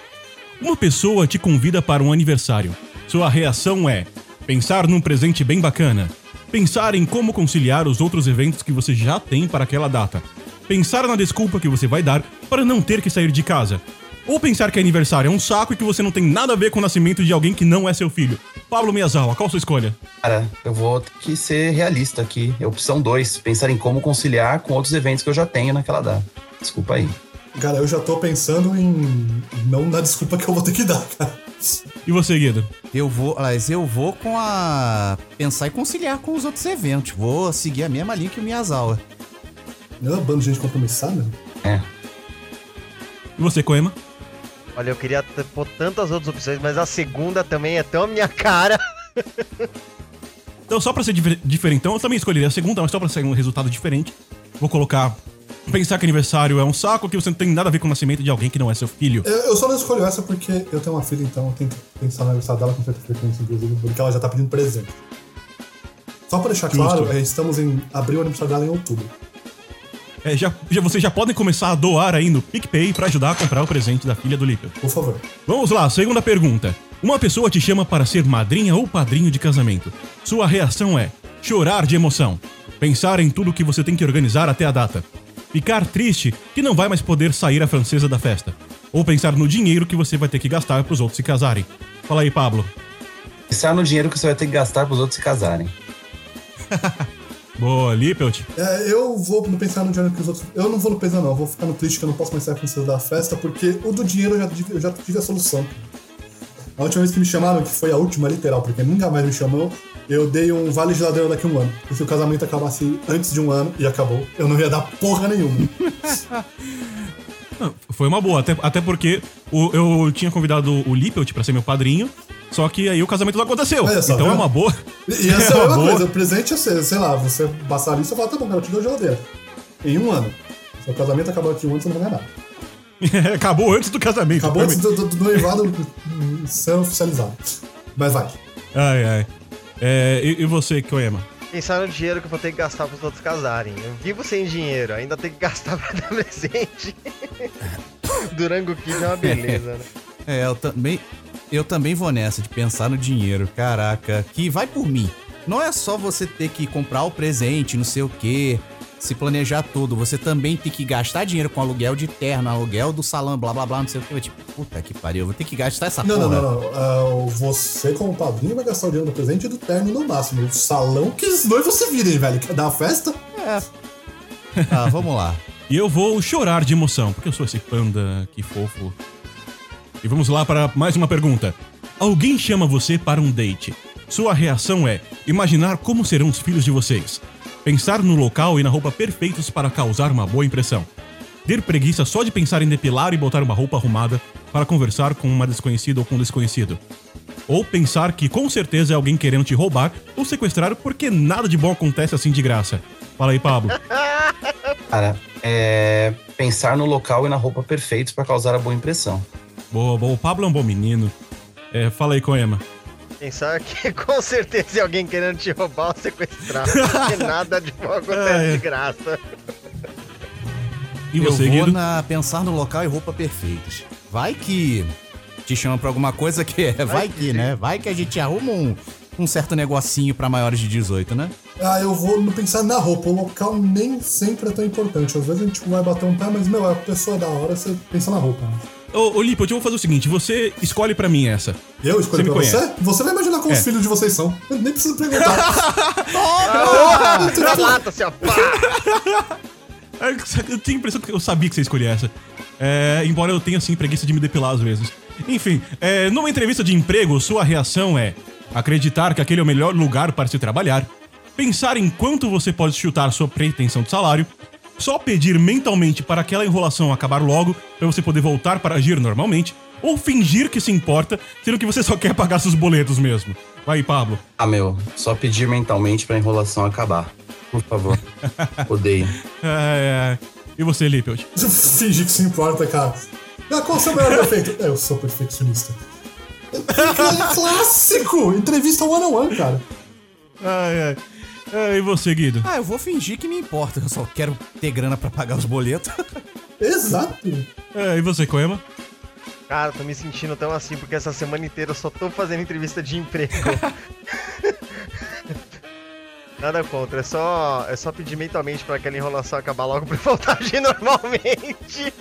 Uma pessoa te convida para um aniversário. Sua reação é pensar num presente bem bacana, pensar em como conciliar os outros eventos que você já tem para aquela data, pensar na desculpa que você vai dar para não ter que sair de casa, ou pensar que aniversário é um saco e que você não tem nada a ver com o nascimento de alguém que não é seu filho. Pablo Miyazawa, qual sua escolha? cara, eu vou ter que ser realista aqui. É opção 2, pensar em como conciliar com outros eventos que eu já tenho naquela data. Desculpa aí. Cara, eu já tô pensando em. Não na desculpa que eu vou ter que dar, cara. E você, Guido? Eu vou, aliás, eu vou com a. pensar e conciliar com os outros eventos. Vou seguir a mesma linha que o Miyazawa. Não é uma banda de gente compromissada? É. E você, Coema? Olha, eu queria pôr tantas outras opções, mas a segunda também é tão a minha cara. Então, só pra ser difer- diferentão, eu também escolheria a segunda, mas só pra ser um resultado diferente. Vou colocar. Pensar que aniversário é um saco, que você não tem nada a ver com o nascimento de alguém que não é seu filho. Eu, eu só não escolho essa porque eu tenho uma filha, então eu tenho que pensar no aniversário dela com certa frequência, inclusive, porque ela já tá pedindo presente. Só pra deixar Justo. claro, é, estamos em abril o aniversário dela em outubro. É, já, já, vocês já podem começar a doar aí no PicPay pra ajudar a comprar o presente da filha do Lippel. Por favor. Vamos lá, segunda pergunta. Uma pessoa te chama para ser madrinha ou padrinho de casamento. Sua reação é chorar de emoção, pensar em tudo que você tem que organizar até a data, ficar triste que não vai mais poder sair a francesa da festa, ou pensar no dinheiro que você vai ter que gastar pros outros se casarem. Fala aí, Pablo. Pensar no dinheiro que você vai ter que gastar pros outros se casarem. Boa, Lippelt. É, eu vou no pensar no dinheiro que os outros. Eu não vou no pesar, não. Eu vou ficar no triste que eu não posso mais ser a princesa da festa, porque o do dinheiro eu já, tive- eu já tive a solução. A última vez que me chamaram, que foi a última, literal, porque nunca mais me chamou, eu dei um vale geladeira daqui a um ano. E se o casamento acabasse antes de um ano, e acabou, eu não ia dar porra nenhuma. Não, Foi uma boa, até, até porque o- eu tinha convidado o Lippelt pra ser meu padrinho, só que aí o casamento não aconteceu. Só, então é viu? uma boa. E essa é uma a mesma boa. coisa, o presente é sei lá, você passar isso e falar, tá bom, cara, eu te dou geladeira. Em um ano. Se o casamento acabar daqui a um ano, você não vai ganhar nada. Acabou antes do casamento. Acabou antes do, do, do noivado ser oficializado. Mas vai. Ai, ai. É, e, e você, Koema? Pensar no dinheiro que eu vou ter que gastar pros outros casarem. Eu vivo sem dinheiro, ainda tenho que gastar pra dar presente. Durango Kid é uma beleza, né? É, eu também. Eu também vou nessa de pensar no dinheiro. Caraca, que vai por mim. Não é só você ter que comprar o presente, não sei o quê, se planejar tudo. Você também tem que gastar dinheiro com aluguel de terno, aluguel do salão, blá blá blá, não sei o quê. Tipo, puta que pariu, eu vou ter que gastar essa Não, não, porra. não, não. Ah, você, como padrinho, vai gastar o dinheiro do presente e do terno no máximo. O salão que os noivos se virem, velho. Quer dar uma festa? Tá, vamos lá. E eu vou chorar de emoção, porque eu sou esse panda, que fofo. E vamos lá para mais uma pergunta. Alguém chama você para um date. Sua reação é imaginar como serão os filhos de vocês. Pensar no local e na roupa perfeitos para causar uma boa impressão. Ter preguiça só de pensar em depilar e botar uma roupa arrumada para conversar com uma desconhecida ou com um desconhecido. Ou pensar que com certeza é alguém querendo te roubar ou sequestrar porque nada de bom acontece assim de graça. Fala aí, Pablo. Cara, é. Pensar no local e na roupa perfeitos pra causar a boa impressão. Boa, boa. O Pablo é um bom menino. É, fala aí, Coema. Pensar que com certeza é alguém querendo te roubar ou sequestrar. Porque nada de bom acontece É. de graça. E eu você, vou Guido? na, pensar no local e roupa perfeitas. Vai que te chama pra alguma coisa que é. Vai que, né? Vai que a gente arruma um, um certo negocinho pra maiores de 18, né? Ah, eu vou no pensar na roupa. O local nem sempre é tão importante. Às vezes a gente vai bater um pé, mas, meu, a pessoa é da hora, você pensa na roupa. Né? Ô, ô Lipo, eu vou fazer o seguinte: você escolhe pra mim essa. Eu escolhi Você pra você? conhece. Você vai imaginar como É. os filhos de vocês são. Eu nem preciso perguntar. Na lata, assim, ó. pá! É, Eu tenho a impressão que eu sabia que você escolhia essa. É, embora eu tenha, assim, preguiça de me depilar às vezes. Enfim, é, numa entrevista de emprego, sua reação é acreditar que aquele é o melhor lugar para se trabalhar, pensar em quanto você pode chutar sua pretensão de salário, só pedir mentalmente para aquela enrolação acabar logo para você poder voltar para agir normalmente, ou fingir que se importa, sendo que você só quer pagar seus boletos mesmo. Vai, Pablo. Ah, meu, só pedir mentalmente pra enrolação acabar. Por favor. Odeio. É, é. E você, Lippelt? Finge que se importa, cara. Ah, qual o seu melhor defeito? É, eu sou perfeccionista. É clássico! Entrevista one-on-one, cara. Ai, ai. É, e você, Guido? Ah, eu vou fingir que me importa. Eu só quero ter grana pra pagar os boletos. Exato. É, e você, Coema? Cara, tô me sentindo tão assim porque essa semana inteira eu só tô fazendo entrevista de emprego. Nada contra, é só, é só pedir mentalmente pra aquela enrolação acabar logo pra voltar a agir normalmente.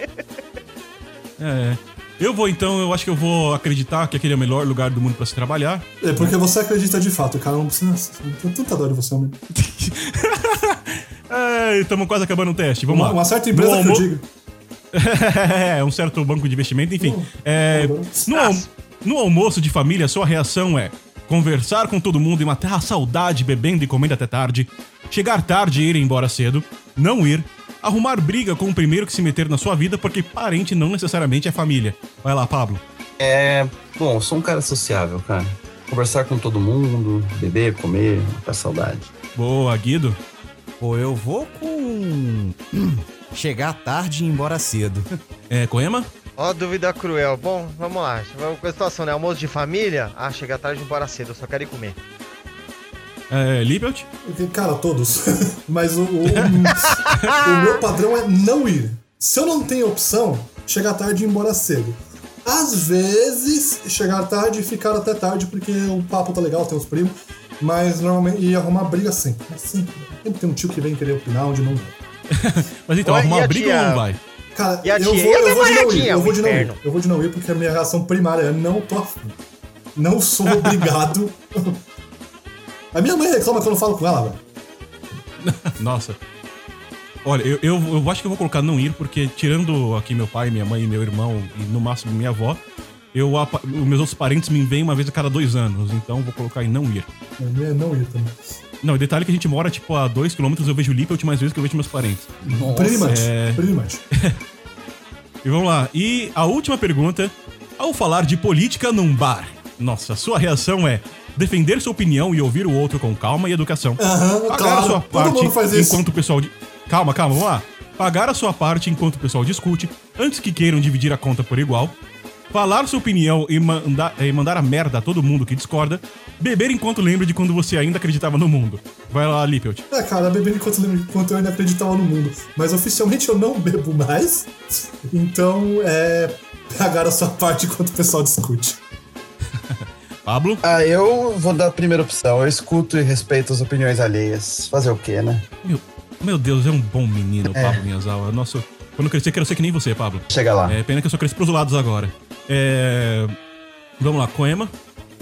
É. Eu vou então, eu acho que eu vou acreditar que aquele é o melhor lugar do mundo pra se trabalhar. É porque você acredita de fato, cara. Não precisa. Eu tanta dor de você, homem. É, estamos quase acabando o teste. Vamos Uma, lá. uma certa empresa No que eu digo. é, um certo banco de investimento, enfim. É, no, no almoço de família, sua reação é conversar com todo mundo e matar a saudade bebendo e comendo até tarde, chegar tarde e ir embora cedo, não ir, arrumar briga com o primeiro que se meter na sua vida, porque parente não necessariamente é família. Vai lá, Pablo. É. Bom, eu sou um cara sociável, cara. Conversar com todo mundo, beber, comer, matar saudade. Boa, Guido. Pô, eu vou com. Chegar tarde e ir embora cedo. É, Coema? Ó, dúvida cruel. Bom, vamos lá. Vamos com a situação, né? Almoço de família? Ah, chega tarde e ir embora cedo, eu só quero ir comer. É, Lippelt? Cara, todos. Mas o, o, o meu padrão é não ir. Se eu não tenho opção, chegar tarde e ir embora cedo. Às vezes, chegar tarde e ficar até tarde, porque o papo tá legal, tem os primos. Mas normalmente, e arrumar briga sempre. É Sempre. Sempre tem um tio que vem querer opinar onde não vai. Mas então, e arrumar briga tia? ou não vai? Cara, E a eu tia? vou, eu vou de não ir. namoradinha, Eu vou de não ir. Eu vou de não ir porque a minha reação primária é não tô afim. Não sou obrigado. a minha mãe reclama quando eu falo com ela, velho. Nossa. Olha, eu, eu, eu acho que eu vou colocar não ir, porque tirando aqui meu pai, minha mãe, meu irmão e no máximo minha avó, eu, os meus outros parentes me veem uma vez a cada dois anos, então eu vou colocar em não ir. A minha é não ir também. Não, detalhe que a gente mora, tipo, a dois quilômetros, eu vejo o Lippelt mais vezes que eu vejo meus parentes. Pretty much. é- Pretty much. E vamos lá. E a última pergunta, ao falar de política num bar, nossa, sua reação é defender sua opinião e ouvir o outro com calma e educação. Aham, Pagar claro. a sua Todo parte mundo faz isso. enquanto o pessoal... De... Calma, calma, vamos lá. Pagar a sua parte enquanto o pessoal discute, antes que queiram dividir a conta por igual. Falar sua opinião e mandar, e mandar a merda a todo mundo que discorda. Beber enquanto lembra de quando você ainda acreditava no mundo. Vai lá, Lippelt. É, cara, bebendo enquanto, enquanto eu ainda acreditava no mundo. Mas oficialmente eu não bebo mais. Então, é. Pagar a sua parte enquanto o pessoal discute. Pablo? Ah, eu vou dar a primeira opção. Eu escuto e respeito as opiniões alheias. Fazer o quê, né? Meu, meu Deus, é um bom menino, É. Pablo Minhazawa. Nossa, quando eu crescer, quero ser que nem você, Pablo. Chega lá. É pena que eu só cresci pros lados agora. É. Vamos lá, Coema.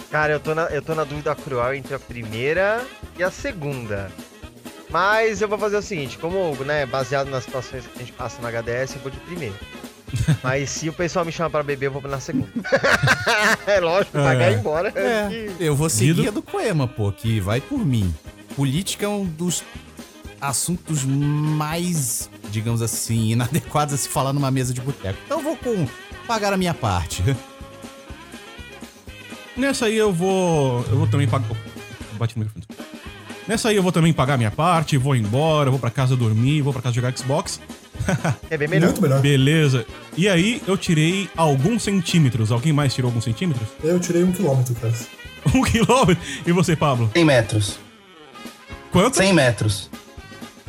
Cara, eu tô, na, eu tô na dúvida cruel entre a primeira e a segunda. Mas eu vou fazer o seguinte, como, né, baseado nas situações que a gente passa na HDS, eu vou de primeira. Mas se o pessoal me chamar pra beber, eu vou na segunda. é lógico, pagar e ir embora. É, eu vou seguir Guido? a do Coema, pô, que vai por mim. Política é um dos assuntos mais, digamos assim, inadequados a se falar numa mesa de boteco. Então eu vou com pagar a minha parte. Nessa aí eu vou. Eu vou também pagar. Oh, bate no microfone. Nessa aí eu vou também pagar minha parte, vou embora, vou pra casa dormir, vou pra casa jogar Xbox. É bem melhor. Muito melhor. Beleza. E aí eu tirei alguns centímetros. Alguém mais tirou alguns centímetros? Eu tirei um quilômetro, cara. Um quilômetro. E você, Pablo? 100 metros. Quanto? 100 metros.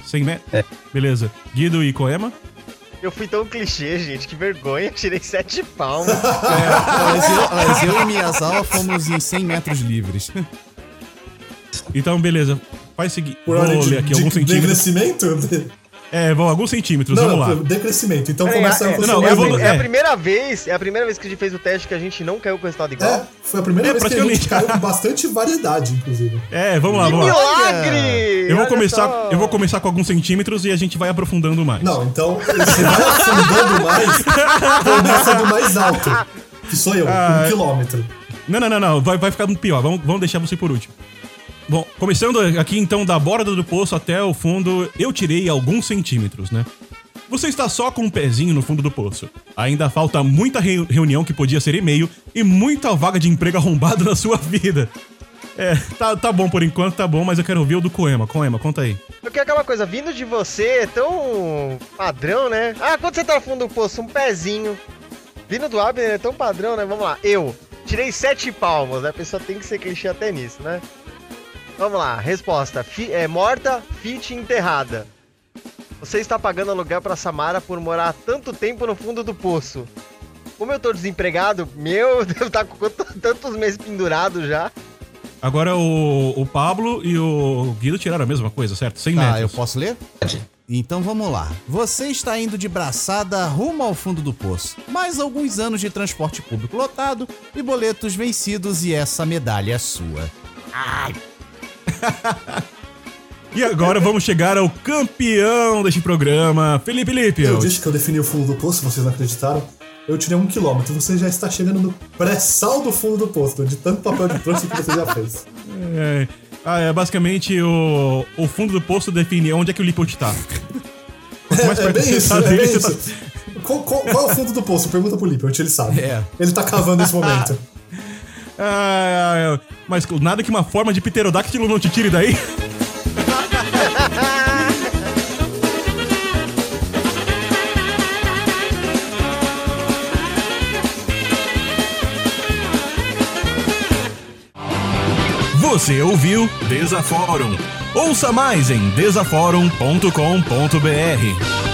100 metros? É. Beleza. Guido e Coema? Eu fui tão clichê, gente, que vergonha. Tirei sete palmas. mas, eu, mas eu e Miyazawa fomos em 100 metros livres. Então, beleza. Faz o seguinte. Por Vou ler de, aqui de, alguns centímetros. É, vão alguns centímetros, Não, vamos lá. decrescimento. Então É, começa é, com o não, é, eu vou- é a é. primeira vez, é a primeira vez que a gente fez o teste que a gente não caiu com o resultado igual. É, foi a primeira É, vez que a gente caiu com bastante variedade, inclusive. É, vamos lá, Que vamos lá. milagre! Eu vou começar, só. eu vou começar com alguns centímetros e a gente vai aprofundando mais. Não, então você vai afundando mais, começa do mais alto. Que sou eu, Ah, um quilômetro. Não, não, não, não. Vai, vai ficar muito pior. Vamos, vamos deixar você por último. Bom, começando aqui então da borda do poço até o fundo, eu tirei alguns centímetros, né? Você está só com um pezinho no fundo do poço. Ainda falta muita reu- reunião que podia ser e-mail e muita vaga de emprego arrombada na sua vida. É, tá, tá bom por enquanto, tá bom, mas eu quero ouvir o do Coema. Coema, conta aí. Porque aquela coisa, vindo de você, é tão padrão, né? Ah, quando você tá no fundo do poço, um pezinho. Vindo do Abner é tão padrão, né? Vamos lá, eu tirei sete palmos, né? A pessoa tem que ser clichê até nisso, né? Vamos lá, resposta. Fi- é, morta, fit enterrada. Você está pagando aluguel pra Samara por morar tanto tempo no fundo do poço. Como eu tô desempregado, meu, devo estar com quanto- tantos meses pendurado já. Agora o, o Pablo e o Guido tiraram a mesma coisa, certo? 100 Tá, metros. eu posso ler? Então vamos lá. Você está indo de braçada rumo ao fundo do poço. Mais alguns anos de transporte público lotado e boletos vencidos e essa medalha é sua. E agora vamos chegar ao campeão deste programa, Felipe Lipe. Eu disse que eu defini o fundo do poço, vocês não acreditaram. Eu tirei um quilômetro, você já está chegando no pré-sal do fundo do poço, de tanto papel de trouxa que você já fez. É, ah, é basicamente o, o fundo do poço define onde é que o tá. Quanto mais É perto bem isso, tá é dele, bem tá- isso. Qual, qual- qual é o fundo do poço? Pergunta pro Lippert, ele sabe. É. Ele tá cavando nesse momento. Ah, mas nada que uma forma de pterodáctilo não te tire daí. Você ouviu Desaforum. Ouça mais em desaforum.com.br.